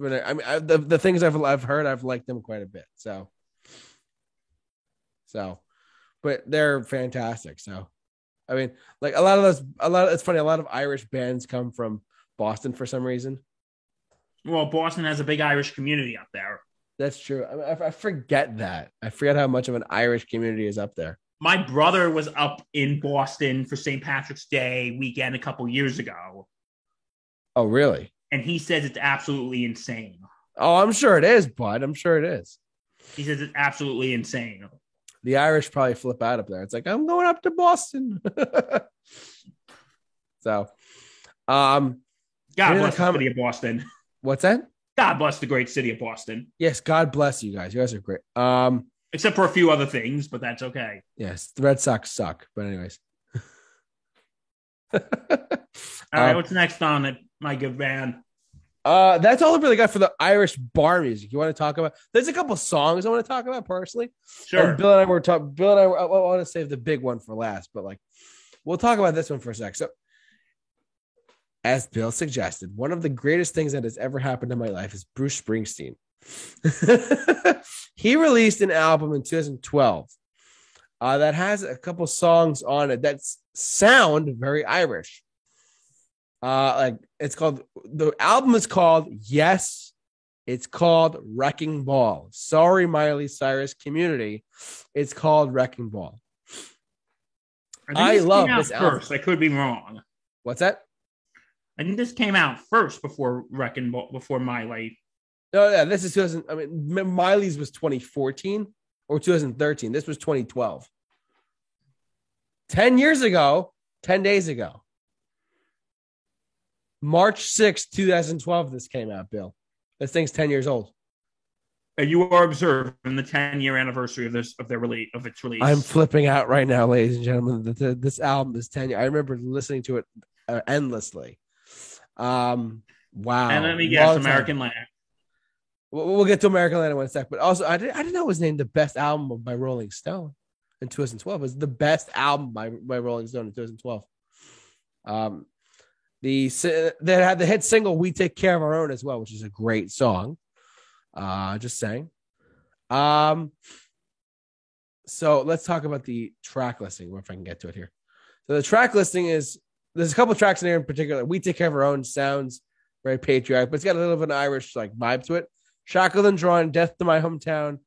I mean, I, the the things I've I've heard, I've liked them quite a bit. So, so, but they're fantastic. So, I mean, like a lot of those, a lot. Of, it's funny. A lot of Irish bands come from Boston for some reason. Well, Boston has a big Irish community up there. That's true. I, mean, I, I forget that. I forget how much of an Irish community is up there. My brother was up in Boston for St. Patrick's Day weekend a couple years ago, Oh, really? and he says it's absolutely insane. Oh, I'm sure it is, bud. I'm sure it is. He says it's absolutely insane. The Irish probably flip out up there. It's like I'm going up to Boston. so, um, God bless the city of Boston. what's that? God bless the great city of Boston. Yes, God bless you guys. You guys are great. Um, Except for a few other things, but that's okay. yes, the Red Sox suck, but anyways. All right, Um, what's next on it, my good man? uh, that's all I really got for the Irish bar music. You want to talk about? There's a couple songs I want to talk about personally. Sure. And Bill and I were talking. Bill and I, were, I want to save the big one for last, but like, we'll talk about this one for a sec. So, as Bill suggested, one of the greatest things that has ever happened in my life is Bruce Springsteen. he released an album in 2012 uh, that has a couple songs on it that sound very Irish. Uh, like it's called the album is called Yes, it's called Wrecking Ball. Sorry, Miley Cyrus community. It's called Wrecking Ball. think I love this album. first. I could be wrong. What's that? I think this came out first before Wrecking Ball, before Miley. No, yeah, this is 2000. I mean, Miley's was 2014 or 2013. This was 2012. 10 years ago, 10 days ago. March 6th, 2012, this came out, Bill. This thing's 10 years old. And you are observing the 10 year anniversary of this of their release of its release. I'm flipping out right now, ladies and gentlemen. The- the- This album is 10 years. I remember listening to it uh, endlessly. Um, wow. and let me guess. American Land. We'll, we'll get to American Land in one sec, but also I didn't, I didn't know it was named the best album by Rolling Stone in 2012. It was the best album by, by Rolling Stone in 2012. Um, the they had the hit single "We Take Care of Our Own" as well, which is a great song. Uh, just saying. Um, so let's talk about the track listing, if I can get to it here. So the track listing is there's a couple tracks in here in particular. "We Take Care of Our Own" sounds very patriotic, but it's got a little of an Irish like vibe to it. Shackled and Drawn, Death to My Hometown,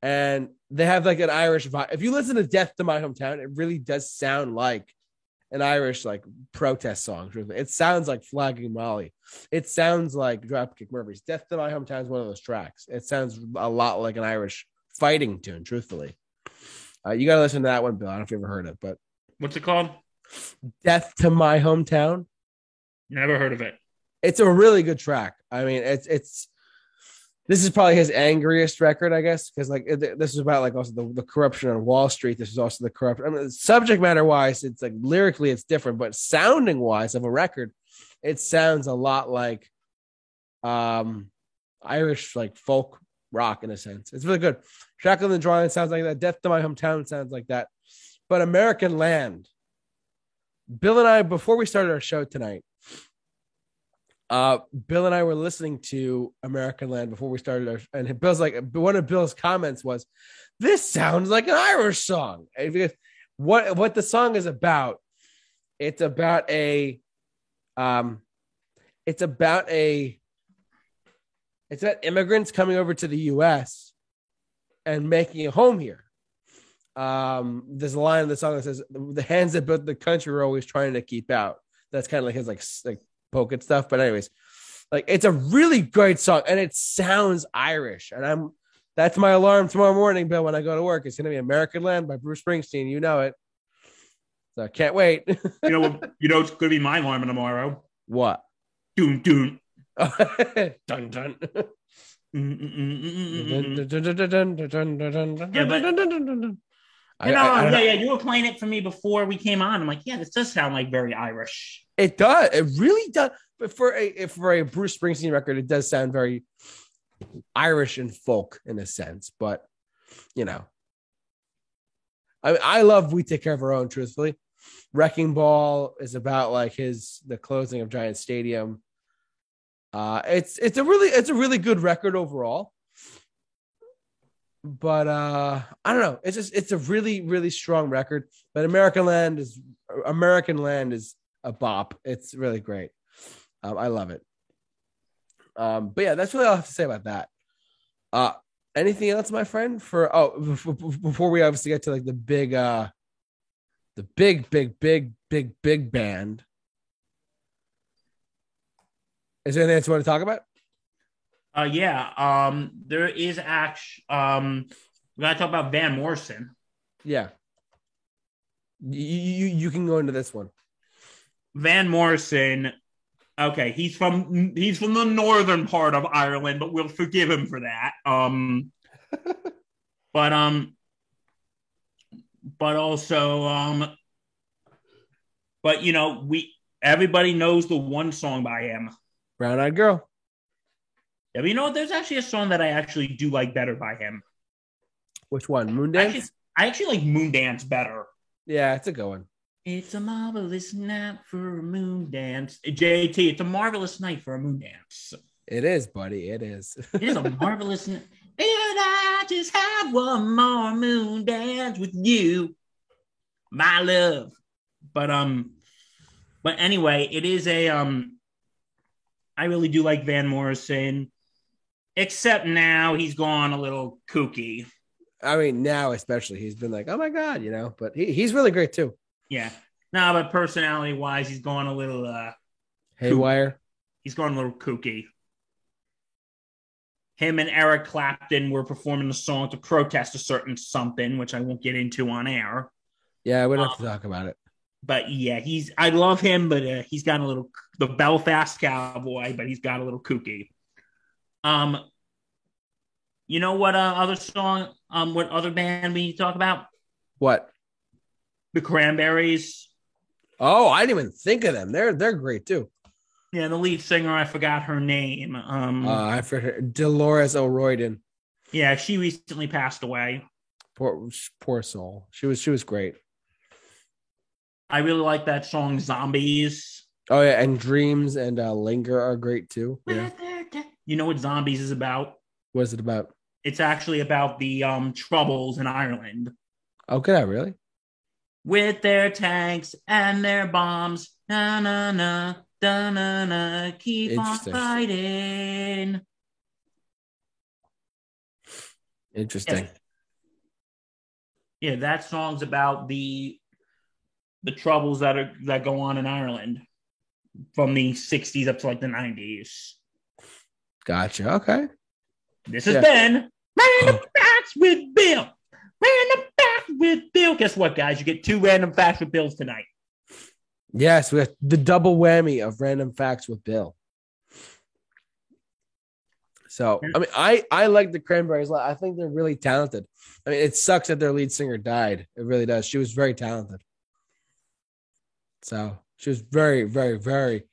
and they have like an Irish vibe. If you listen to Death to My Hometown, it really does sound like an Irish like protest song. It sounds like Flagging Molly. It sounds like Dropkick Murphys. Death to My Hometown is one of those tracks. It sounds a lot like an Irish fighting tune. Truthfully, uh, you got to listen to that one, Bill. I don't know if you ever heard it, but What's it called? Death to My Hometown. Never heard of it. it's a really good track. I mean, it's it's this is probably his angriest record, I guess, because like this is about like also the, the corruption on Wall Street. This is also the corruption. I mean, subject matter wise, it's like lyrically it's different, but sounding wise of a record, it sounds a lot like um Irish like folk rock in a sense. It's really good. Shackled and Drawing sounds like that. Death to My Hometown sounds like that. But American Land. Bill and I, before we started our show tonight, uh, Bill and I were listening to American Land before we started our, and Bill's like, one of Bill's comments was, "This sounds like an Irish song." And because what what the song is about, it's about a, um, it's about a, it's about immigrants coming over to the U.S. and making a home here. Um, there's a line in the song that says, "The hands that built the country were always trying to keep out." That's kind of like his like like poke at stuff. But anyways, like it's a really great song and it sounds Irish. And I'm that's my alarm tomorrow morning, Bill, when I go to work. It's gonna be American Land by Bruce Springsteen. You know it. So I can't wait. you know you know it's gonna be my alarm tomorrow. What? Doom doom. dun dun. Yeah, but you know, I, I, yeah, yeah. You were playing it for me before we came on. I'm like, yeah, this does sound like very Irish. It does. It really does. But for a for a Bruce Springsteen record, it does sound very Irish and folk in a sense. But you know, I I love "We Take Care of Our Own." Truthfully, "Wrecking Ball" is about like his the closing of Giant Stadium. Uh, it's it's a really it's a really good record overall but uh i don't know. It's just it's a really really strong record but american land is american land is a bop. It's really great. Um, i love it. Um but yeah that's really all i have to say about that. Uh anything else my friend for oh before we obviously get to like the big uh the big big big big big band. Is there anything else you want to talk about uh, yeah. Um, there is actually. Um, we gotta talk about Van Morrison. Yeah. You, you you can go into this one. Van Morrison. Okay, he's from he's from the northern part of Ireland, but we'll forgive him for that. Um, but um, but also um, but you know we everybody knows the one song by him, Brown Eyed Girl. Yeah, but you know what? There's actually a song that I actually do like better by him. Which one? Moondance? Actually, I actually like Moondance better. Yeah, it's a good one. It's a marvelous night for a moon dance. JT, it's a marvelous night for a moon dance. It is, buddy. It is. it is a marvelous night. And I just have one more moon dance with you, my love. But um, but anyway, it is a um. I really do like Van Morrison. Except now he's gone a little kooky. I mean, now especially he's been like, oh my god, you know. But he, he's really great too. Yeah. No, but personality wise, he's gone a little uh haywire. Kooky. He's gone a little kooky. Him and Eric Clapton were performing a song to protest a certain something, which I won't get into on air. Yeah, we don't um, have to talk about it. But yeah, he's I love him, but uh, he's got a little the Belfast cowboy, but he's got a little kooky. Um, you know what uh, other song? Um, what other band we talk about? What? The Cranberries. Oh, I didn't even think of them. They're they're great too. Yeah, the lead singer, I forgot her name. Um, uh, I forgot Dolores O'Riordan. Yeah, she recently passed away. Poor poor soul. She was she was great. I really like that song "Zombies." Oh yeah, and "Dreams" and uh, "Linger" are great too. Yeah. You know what Zombies is about? What is it about? It's actually about the um, troubles in Ireland. Oh, could I really? With their tanks and their bombs, na na na, da na na, keep on fighting. Interesting. Yeah. yeah, that song's about the the troubles that are that go on in Ireland from the 60s up to like the 90s. Gotcha. Okay. This has yeah. been Random Facts with Bill. Random Facts with Bill. Guess what, guys? You get two random facts with Bills tonight. Yes, we have the double whammy of random facts with Bill. So I mean, I I like the Cranberries. a lot. I think they're really talented. I mean, it sucks that their lead singer died. It really does. She was very talented. So she was very, very, very,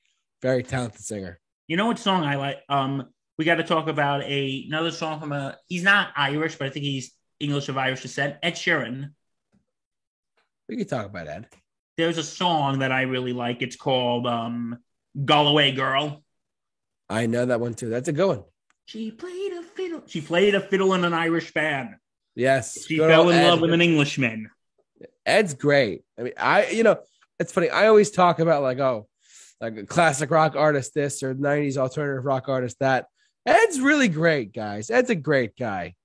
very talented singer. You know what song I like? Um, we got to talk about a another song from a. He's not Irish, but I think he's English of Irish descent. Ed Sheeran. We can talk about Ed. There's a song that I really like. It's called um, "Galway Girl." I know that one too. That's a good one. She played a fiddle. She played a fiddle in an Irish band. Yes, She fell in Ed. love with an Englishman. Ed's great. I mean, I you know, it's funny. I always talk about like, oh, like a classic rock artist this or 90s alternative rock artist that. Ed's really great, guys. Ed's a great guy.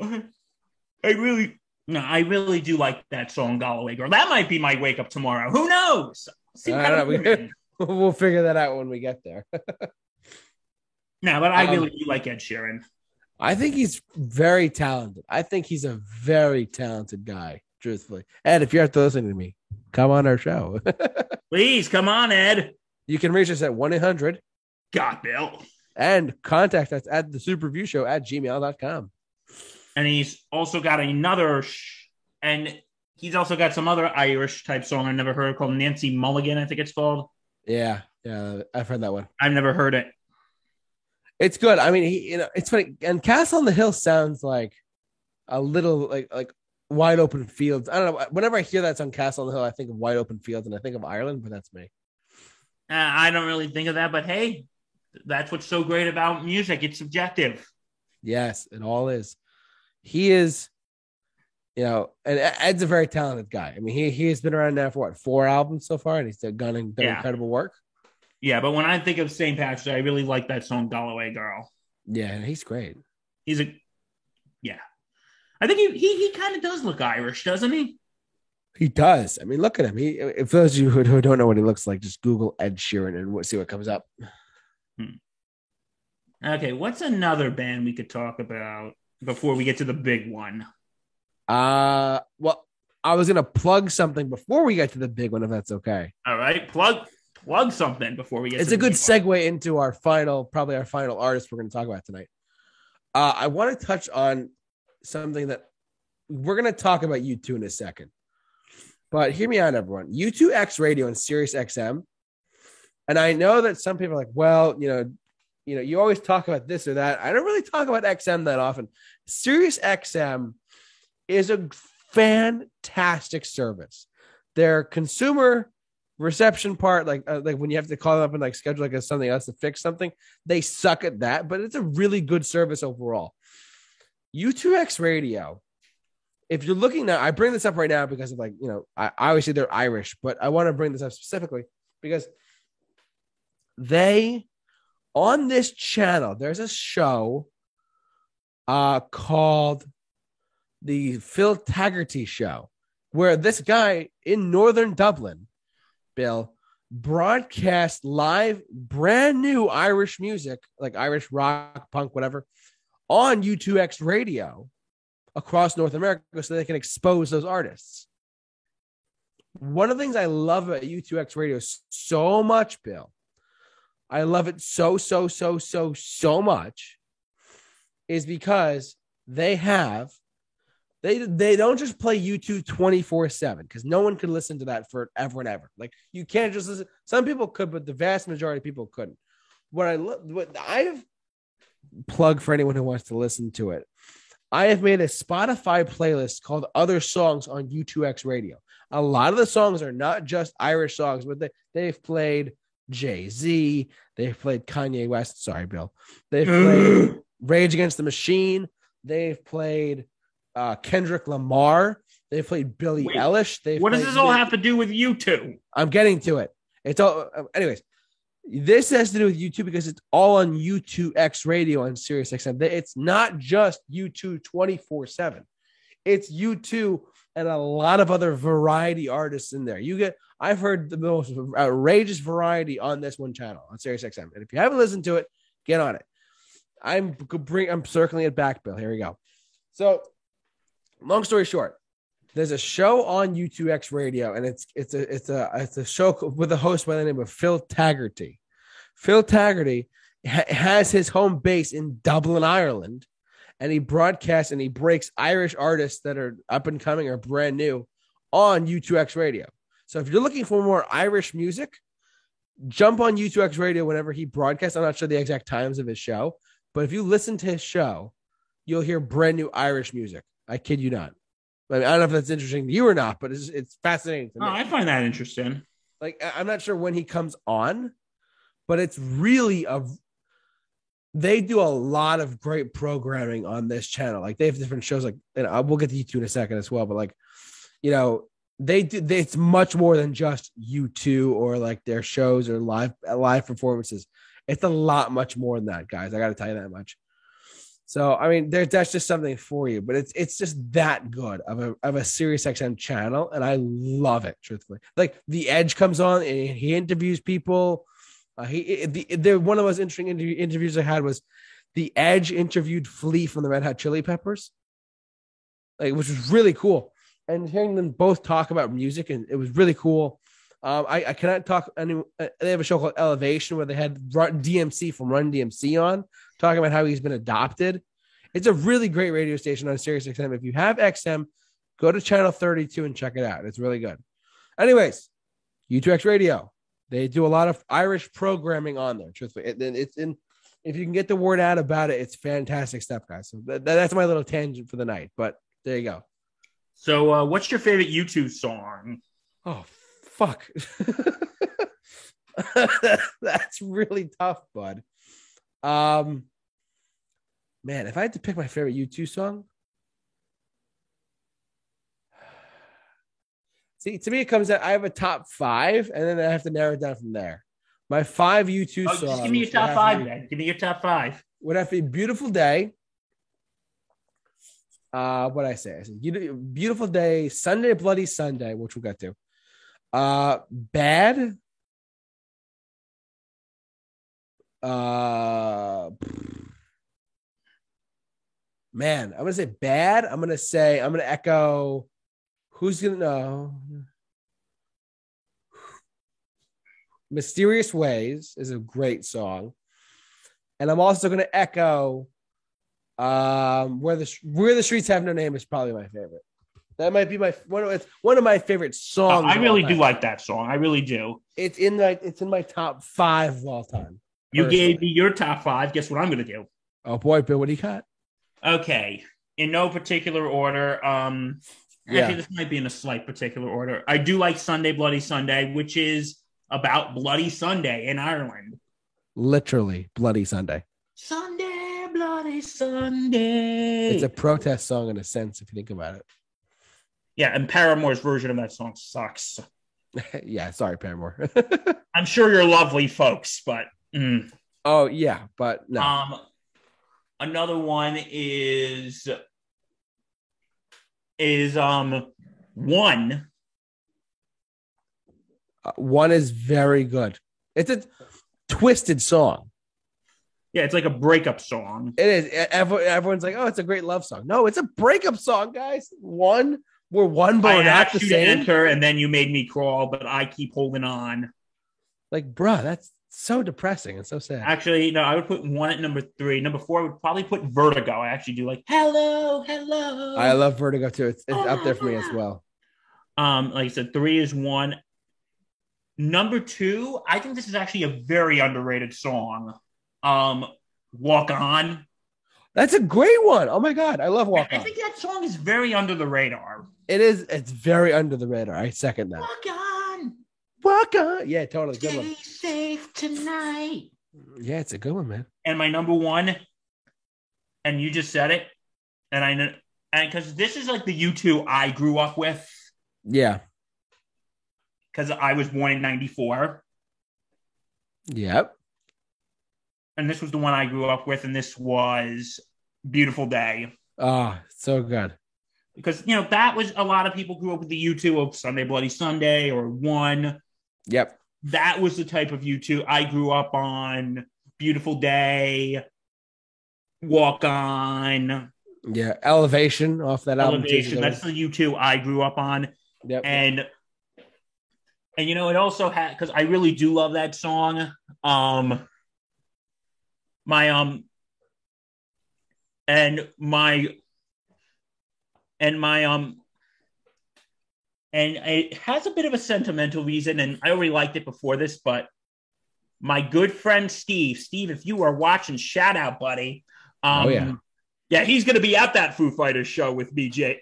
I really, no, I really do like that song, Galloway Girl. That might be my wake up tomorrow. Who knows? See I how don't know. it goes. we'll figure that out when we get there. no, but I Um, really do like Ed Sheeran. I think he's very talented. I think he's a very talented guy, truthfully. Ed, if you're after listening to me, come on our show. Please come on, Ed. You can reach us at 1 800 God, Bill. and contact us at the superview show at gmail.com. And he's also got another, sh- and he's also got some other Irish type song I've never heard called Nancy Mulligan, I think it's called. Yeah, yeah, I've heard that one. I've never heard it. It's good. I mean, he, you know, it's funny. And Castle on the Hill sounds like a little like like wide open fields. I don't know. Whenever I hear that song, Castle on the Hill, I think of wide open fields and I think of Ireland, but that's me. Uh, I don't really think of that, but hey, that's what's so great about music. It's subjective. Yes, it all is. He is, you know, and Ed's a very talented guy. I mean, he he has been around now for what four albums so far, and he's done, done Yeah. incredible work. Yeah, but when I think of St. Patrick's, Day, I really like that song "Galloway Girl." Yeah, he's great. He's a, yeah, I think he he, he kind of does look Irish, doesn't he? He does. I mean, look at him. He, if those of you who, don't know what he looks like, just Google Ed Sheeran and see what comes up. Okay, what's another band we could talk about before we get to the big one? Uh, well, I was gonna plug something before we get to the big one, if that's okay. All right, plug plug something before we get. It's to a good big one. segue into our final, probably our final artist we're going to talk about tonight. Uh, I want to touch on something that we're going to talk about U2 in a second. But hear me out, everyone. U2X Radio and Sirius XM. And I know that some people are like, well, you know, you know, you always talk about this or that. I don't really talk about XM that often. Sirius XM is a fantastic service. Their consumer reception part, like uh, like when you have to call them up and like schedule like a, something else to fix something, they suck at that. But it's a really good service overall. U2X Radio. If you're looking now, I bring this up right now because of like you know, I obviously they're Irish, but I want to bring this up specifically because they on this channel there's a show uh called the Phil Taggarty show where this guy in northern Dublin Bill broadcast live brand new Irish music like Irish rock punk whatever on U2X radio across North America so they can expose those artists one of the things I love about U2X radio so much Bill I love it so, so, so, so, so much is because they have they they don't just play U2 24-7 because no one could listen to that forever and ever. Like you can't just listen. Some people could, but the vast majority of people couldn't. What I lo- what I've plug for anyone who wants to listen to it. I have made a Spotify playlist called Other Songs on U2X Radio. A lot of the songs are not just Irish songs, but they, they've played Jay Z. They've played Kanye West. Sorry, Bill. They've played Rage Against the Machine. They've played uh, Kendrick Lamar. They've played Billie Wait, Eilish. They've What does this all Nick- have to do with U2? I'm getting to it. It's all, uh, anyways. This has to do with U2 because it's all on U2X radio and Sirius XM. It's not just U2 24 7. It's U2 and a lot of other variety artists in there. You get, I've heard the most outrageous variety on this one channel on Sirius XM. And if you haven't listened to it, get on it. I'm bring, I'm circling it back, Bill. Here we go. So, long story short, there's a show on U2X radio, and it's it's a it's a it's a show with a host by the name of Phil Taggarty. Phil Taggarty ha- has his home base in Dublin, Ireland, and he broadcasts and he breaks Irish artists that are up and coming or brand new on U2X radio. So if you're looking for more Irish music, jump on U2X radio whenever he broadcasts. I'm not sure the exact times of his show, but if you listen to his show, you'll hear brand new Irish music. I kid you not. I, mean, I don't know if that's interesting to you or not, but it's, it's fascinating to Oh. I find that interesting. like I'm not sure when he comes on, but it's really a they do a lot of great programming on this channel. Like they have different shows, like and I- we'll get to you in a second as well. But like, you know, they do. They, it's much more than just U2 or like their shows or live live performances. It's a lot much more than that, guys. I got to tell you that much. So I mean, there, that's just something for you, but it's it's just that good of a of a Sirius XM channel, and I love it. Truthfully, like the Edge comes on and he interviews people. Uh, he the, the one of the most interesting interview, interviews I had was the Edge interviewed Flea from the Red Hot Chili Peppers, like which was really cool. And hearing them both talk about music, and it was really cool. Um, I, I cannot talk. Any, uh, they have a show called Elevation where they had Run, DMC from Run DMC on talking about how he's been adopted. It's a really great radio station on Sirius XM. If you have XM, go to channel 32 and check it out. It's really good. Anyways, U2X Radio. They do a lot of Irish programming on there. Truthfully, and it, it's in. If you can get the word out about it, it's fantastic stuff, guys. So that, that's my little tangent for the night. But there you go. So, uh, what's your favorite U2 song? Oh fuck. That's really tough, bud. Um man, if I had to pick my favorite U2 song. See, to me, it comes out. I have a top five, and then I have to narrow it down from there. My five U2 Oh, songs. just give me your top five be- then. Give me your top five. would have to be beautiful day. Uh, what I say? I said beautiful day, Sunday, bloody Sunday, which we'll get to. Uh, bad. Uh, man, I'm gonna say bad. I'm gonna say I'm gonna echo. Who's gonna know? Mysterious Ways is a great song. And I'm also going to echo um, where the where the streets have no name is probably my favorite. That might be my one of one of my favorite songs. I really do like that song. I really do. It's in my it's in my top five of all time. You Personally. gave me your top five. Guess what I'm going to do? Oh boy, Bill, what do you got? Okay. In no particular order. Um, Yeah. actually, this might be in a slight particular order. I do like Sunday, Bloody Sunday, which is about Bloody Sunday in Ireland. Literally, Bloody Sunday. Sunday, Bloody Sunday. It's a protest song in a sense, if you think about it. yeah, and Paramore's version of that song sucks. yeah, sorry, Paramore. I'm sure you're lovely folks, but mm. oh yeah, but no. um, another one is is um one. Uh, one is very good. It's a twisted song. Yeah, it's like a breakup song. It is. Everyone's like, "Oh, it's a great love song." No, it's a breakup song, guys. One, we're one, but I not the same. enter, and then you made me crawl, but I keep holding on. Like, bruh, that's so depressing and so sad. Actually, no, I would put one at number three. Number four, I would probably put Vertigo. I actually do like Hello, Hello. I love Vertigo too. It's, it's up there for me as well. Um, like I said, three is one. Number two, I think this is actually a very underrated song. Um, Walk On. That's a great one. Oh my god, I love Walk I On. I think that song is very under the radar. It is. It's very under the radar. I second that. Walk on, Walk On. Yeah, totally good stay one. safe tonight. Yeah, it's a good one, man. And my number one, and you just said it, and I know, and because this is like the U2 I grew up with, Yeah. because I was born in '94. Yep. and this was the one I grew up with, and this was Beautiful Day. Oh, so good. Because you know, that was a lot of people grew up with the U2 of Sunday Bloody Sunday or one. Yep. That was the type of U2 I grew up on. Beautiful Day, Walk On, Yeah. Elevation off that album. Elevation. That's the U2 I grew up on. Yep. And and you know, it also had because I really do love that song. Um, my um, and my and my um and it has a bit of a sentimental reason and i already liked it before this but my good friend steve steve if you are watching shout out buddy um Oh, yeah. yeah he's gonna be at that foo fighters show with me jay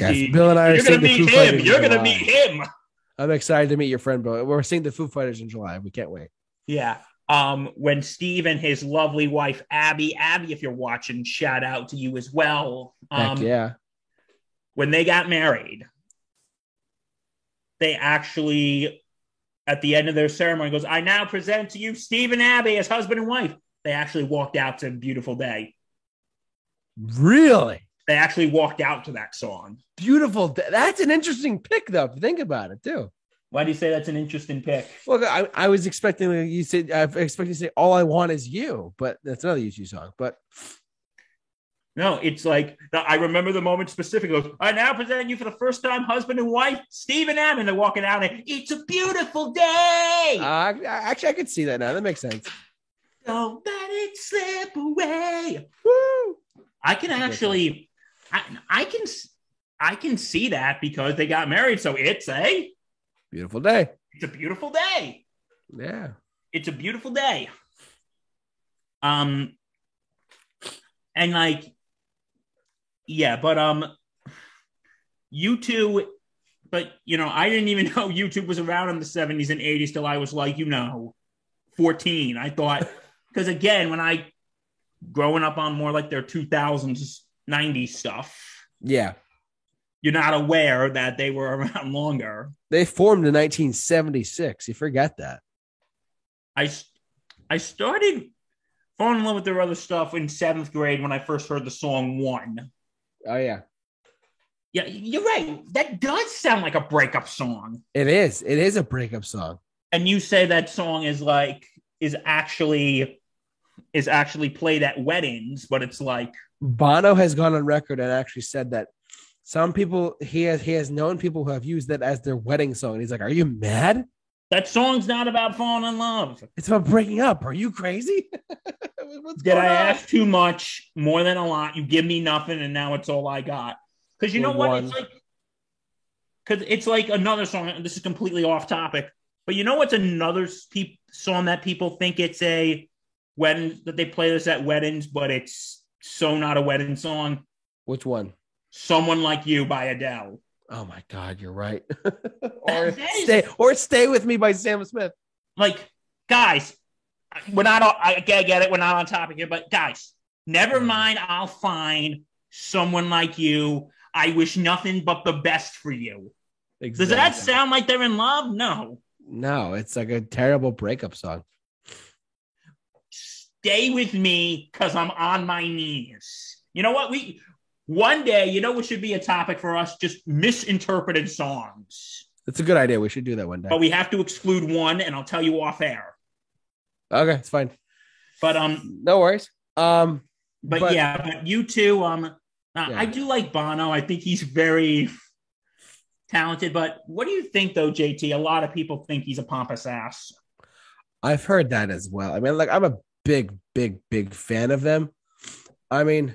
Yes, Bill and I are you're gonna meet him Fighters you're gonna meet him I'm excited to meet your friend, Bill. We're seeing the Foo Fighters in July. We can't wait. yeah um when steve and his lovely wife abby abby if you're watching shout out to you as well um Heck yeah. when they got married, they actually, at the end of their ceremony, goes, I now present to you Stephen Abby as husband and wife. They actually walked out to Beautiful Day. Really They actually walked out to that song. beautiful. d- That's an interesting pick, though. If you think about it, too. Why do you say that's an interesting pick? Well, I, I was expecting you said I expected to say "All I Want Is You," but that's another U2 song. But No, it's like I remember the moment specifically. I now present you for the first time, husband and wife, Steve and. And they're walking out, and it's a beautiful day. uh, actually, I could see that now. That makes sense. Don't let it slip away. Woo! I can actually, I, I can, I can see that because they got married. So it's a, Beautiful day. it's a beautiful day. Yeah. It's a beautiful day. Um, and like, yeah, but um, U2, but you know, I didn't even know U2 was around in the seventies and eighties till I was like, you know, fourteen. I thought because again, when I growing up on more like their two thousands, nineties stuff. Yeah. you're not aware that they were around longer. They formed in 1976. You forget that. I I started falling in love with their other stuff in seventh grade when I first heard the song "One." Oh yeah. Yeah, you're right. That does sound like a breakup song. It is. It is a breakup song. And you say that song is like is actually is actually played at weddings, but it's like Bono has gone on record and actually said that some people he has he has known people who have used that as their wedding song. And he's like, "Are you mad? That song's not about falling in love. It's about breaking up. Are you crazy? What's Did going I on? ask too much, more than a lot? You give me nothing, and now it's all I got. Because you know what? one. It's like, because it's like another song. and This is completely off topic, but you know what's another peop- song that people think it's a wedding that they play this at weddings, but it's so not a wedding song. Which one? "Someone Like You" by Adele. Oh my God, you're right. or That- that is- stay or stay with me by Sam Smith. Like, guys, we're not. All, I get, it. We're not on topic here, but guys, never Mm. mind. I'll find someone like you. I wish nothing but the best for you. Does that sound like they're in love? No. No, it's like a terrible breakup song. Stay with me because I'm on my knees. You know what? We one day, you know what should be a topic for us? Just misinterpreted songs. It's a good idea. We should do that one day. But we have to exclude one, and I'll tell you off air. Okay, it's fine. But um, No worries. Um, but, But- yeah, but U2. Um, uh, Yeah. I do like Bono. I think he's very talented. But what do you think, though, JT? A lot of people think he's a pompous ass. I've heard that as well. I mean, like I'm a big, big, big fan of them. I mean,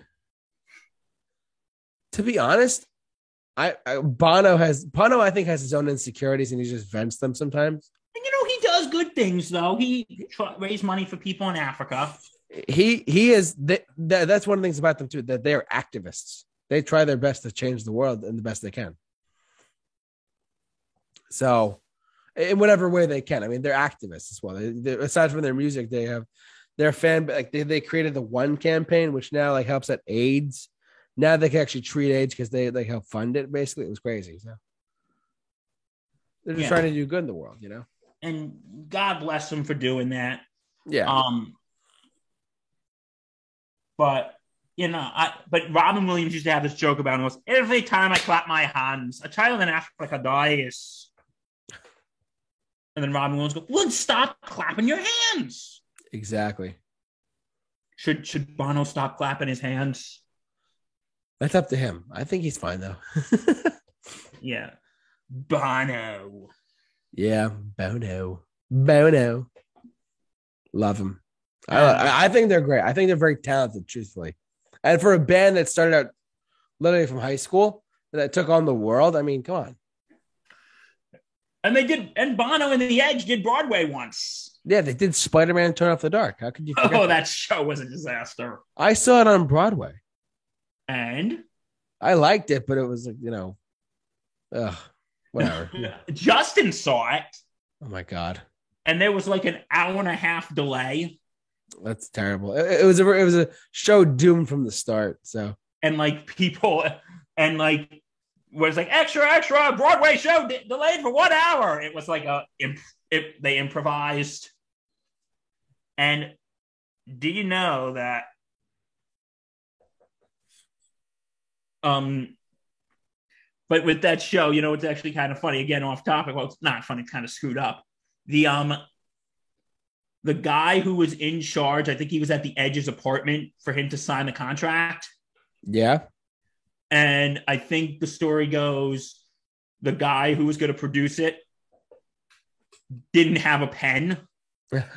to be honest, I, I Bono has Bono. I think has his own insecurities, and he just vents them sometimes. And you know, he does good things, though. He tr- raised money for people in Africa. He he is. Th- th- that's one of the things about them too. That they are activists. They try their best to change the world in the best they can. So, in whatever way they can. I mean, they're activists as well. They, aside from their music, they have their fan like they, they created the One campaign, which now like helps at AIDS. Now they can actually treat AIDS because they like help fund it. Basically, it was crazy. So they're just Yeah. trying to do good in the world, you know. And God bless them for doing that. Yeah, Um, but you know, I but Robin Williams used to have this joke about was every time I clap my hands, a child in Africa dies. And then Robin Williams goes, Well, stop clapping your hands. exactly. Should should Bono stop clapping his hands? That's up to him. I think he's fine though. Yeah. Bono. yeah, Bono, Bono. Love them. I, I think they're great. I think they're very talented, truthfully. And for a band that started out literally from high school that took on the world, I mean, come on. And they did, and Bono and the Edge did Broadway once. Yeah, they did Spider Man Turn Off the Dark. How could you? Oh, that show was a disaster. I saw it on Broadway. And I liked it, but it was like, you know, ugh, whatever. Justin saw it. Oh my God. And there was like an hour and a half delay. That's terrible. It, it was a it was a show doomed from the start. So and like people and like was like extra extra Broadway show de- delayed for one hour. It was like a imp- it, they improvised. And do you know that um but with that show, you know, it's actually kind of funny. Again, off topic. Well, it's not funny, It's kind of screwed up. The um the guy who was in charge, I think he was at the Edge's apartment for him to sign the contract. Yeah. And I think the story goes the guy who was going to produce it didn't have a pen.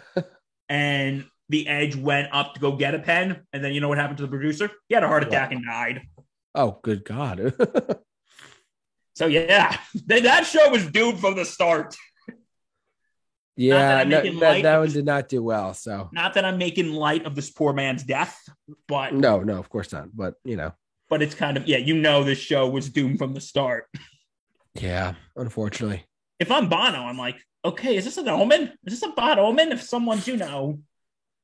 and the Edge went up to go get a pen. And then you know what happened to the producer? He had a heart attack and died. Oh, good God. so, yeah, that show was doomed from the start. Yeah, that, no, that, that one did not do well. So, not that I'm making light of this poor man's death, but no, no, of course not. But you know, but it's kind of yeah, you know, this show was doomed from the start. Yeah, unfortunately. If I'm Bono, I'm like, okay, is this an omen? Is this a bad omen? If someone's you know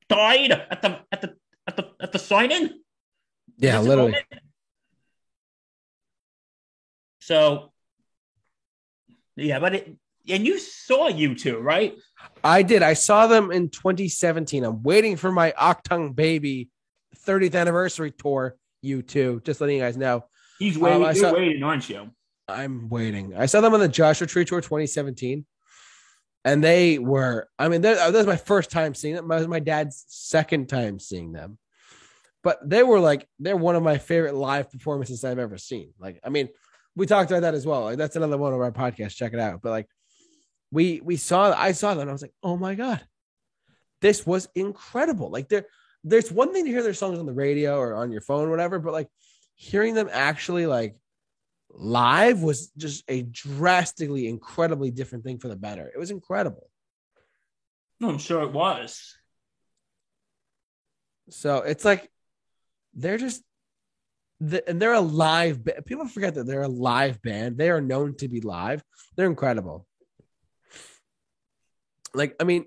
died at the at the at the at the signing, yeah, literally. So, yeah, but it, and you saw U2, right? I did. I saw them in 2017. I'm waiting for my Achtung Baby 30th anniversary tour. U2, just letting you guys know. He's waiting. Um, saw, waiting, aren't you? I'm waiting. I saw them on the Joshua Tree Tour 2017, and they were. I mean, that was my first time seeing them. It was my dad's second time seeing them, but they were like they're one of my favorite live performances I've ever seen. Like, I mean, we talked about that as well. Like, that's another one of our podcasts. Check it out. But like, we we saw I saw them. I was like, oh my god, this was incredible. Like there, there's one thing to hear their songs on the radio or on your phone, or whatever, but like hearing them actually like live was just a drastically incredibly different thing for the better. It was incredible. No, I'm sure it was. So it's like they're just the, and they're a live ba- people forget that they're a live band. They are known to be live. They're incredible like I mean,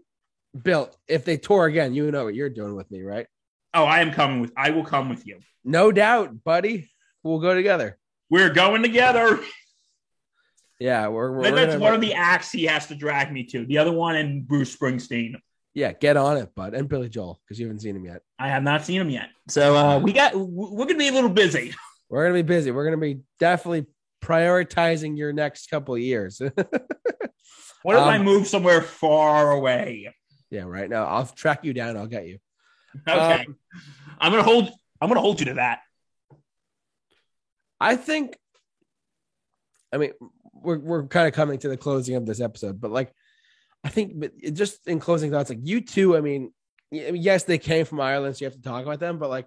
Bill, if they tour again, you know what you're doing with me, right? Oh, I am coming with. I will come with you. No doubt, buddy. We'll go together. We're going together. Yeah, we're. we're that's one of the acts he has to drag me to. The other one and Bruce Springsteen. Yeah, get on it, bud, and Billy Joel because you haven't seen him yet. I have not seen him yet, so uh, we got. We're gonna be a little busy. We're gonna be busy. We're gonna be definitely prioritizing your next couple of years. What if um, I move somewhere far away? Yeah, right now I'll track you down. I'll get you. Okay, um, I'm gonna hold. I'm gonna hold you to that. I think. I mean, we're we're kind of coming to the closing of this episode, but like, I think, but just in closing thoughts, like U2, I mean, yes, they came from Ireland, so you have to talk about them, but like,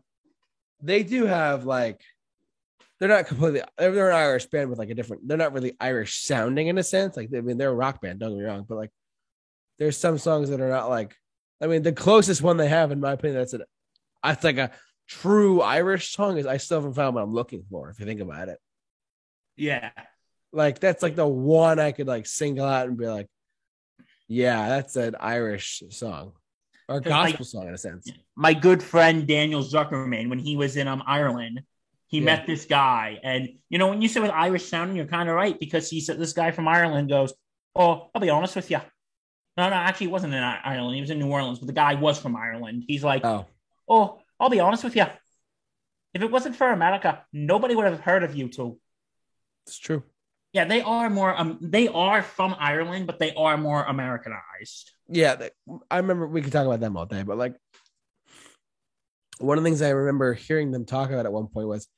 they do have like they're not completely they're an Irish band with like a different they're not really Irish sounding in a sense. Like I mean they're a rock band, don't get me wrong, but like there's some songs that are not like I mean the closest one they have in my opinion that's a I think a true Irish song is I still haven't found what I'm looking for if you think about it. Yeah. Like that's like the one I could like single out and be like, yeah, that's an Irish song or gospel like, song in a sense. My good friend Daniel Zuckerman, when he was in um Ireland, he yeah. met this guy, and you know when you say with Irish sounding, you're kind of right because he said this guy from Ireland goes, "Oh, I'll be honest with you." No, no, actually, he wasn't in Ireland. He was in New Orleans, but the guy was from Ireland. He's like, "Oh, oh, I'll be honest with you. If it wasn't for America, nobody would have heard of U2." It's true. Yeah, they are more. Um, they are from Ireland, but they are more Americanized. Yeah, they, I remember we could talk about them all day, but like one of the things I remember hearing them talk about at one point was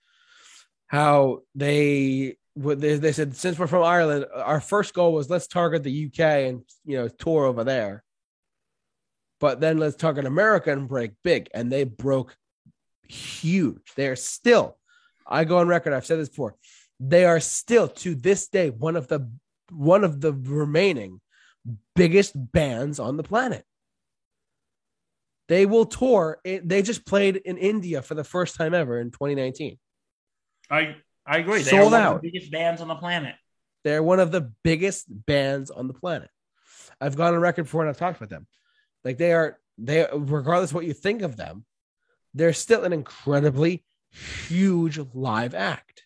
how they they, they said since we're from Ireland, our first goal was let's target the UK and you know tour over there. But then let's target America and break big. And they broke huge. They are still, I go on record, I've said this before, they are still to this day one of the one of the remaining biggest bands on the planet. They will tour. They just played in India for the first time ever in 2019. I I agree. They Sold out. of the biggest bands on the planet. They're one of the biggest bands on the planet. I've gone on record before and I've talked about them. Like they are, they regardless what you think of them, they're still an incredibly huge live act.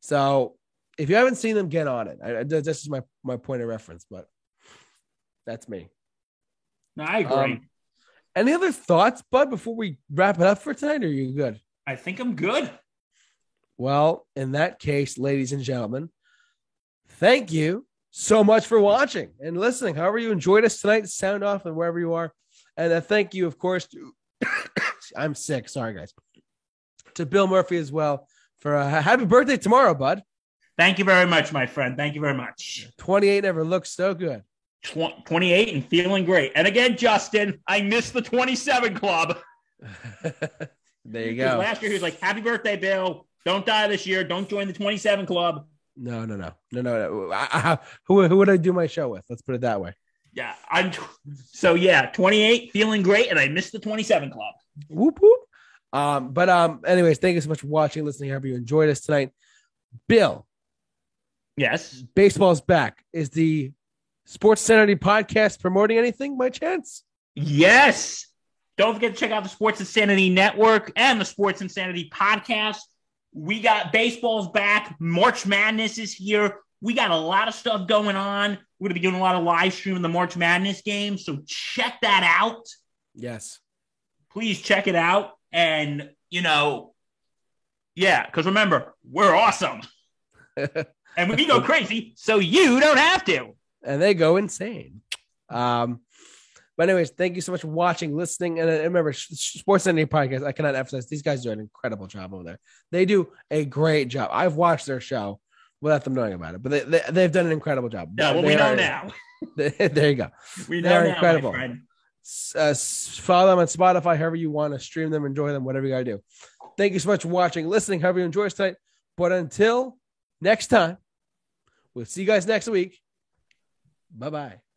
So if you haven't seen them, get on it. I, I- this is my my point of reference, but that's me. No, I agree. Um, Any other thoughts, Bud, before we wrap it up for tonight? Or are you good? I think I'm good. Well, in that case, ladies and gentlemen, thank you so much for watching and listening. However, you enjoyed us tonight, sound off and wherever you are. And uh, thank you, of course, to I'm sick. Sorry, guys. To Bill Murphy as well for a happy birthday tomorrow, bud. Thank you very much, my friend. Thank you very much. 28 never looks so good. 28 and feeling great. And again, Justin, I missed the 27 club. there you go. Last year, he was like, Happy birthday, Bill. Don't die this year. Don't join the 27 club. No, no, no, no, no. no. I, I, who, who would I do my show with? Let's put it that way. Yeah. I'm so, yeah, 28, feeling great. And I missed the 27 club. Whoop whoop. Um, but um, anyways, thank you so much for watching, listening. However you enjoyed us tonight. Bill, Yes. baseball's back. Is the Sports Sanity podcast promoting anything by chance? Yes. Don't forget to check out the Sports Insanity Network and the Sports Insanity podcast. We got baseball's back. March Madness is here. We got a lot of stuff going on. We're going to be doing a lot of live streaming the March Madness games. So check that out. Yes. Please check it out. And, you know, yeah, because remember, we're awesome and we go crazy. So you don't have to. and they go insane. Um, but anyways, thank you so much for watching, listening, and remember, Sports Sanity podcast. I cannot emphasize these guys do an incredible job over there. They do a great job. I've watched their show without them knowing about it, but they, they they've done an incredible job. Yeah, well, They we know are- now. there you go. We They're know now, my incredible. Uh, follow them on Spotify, however you want to stream them, enjoy them, whatever you got to do. Thank you so much for watching, listening, however you enjoy us tonight. But until next time, we'll see you guys next week. Bye bye.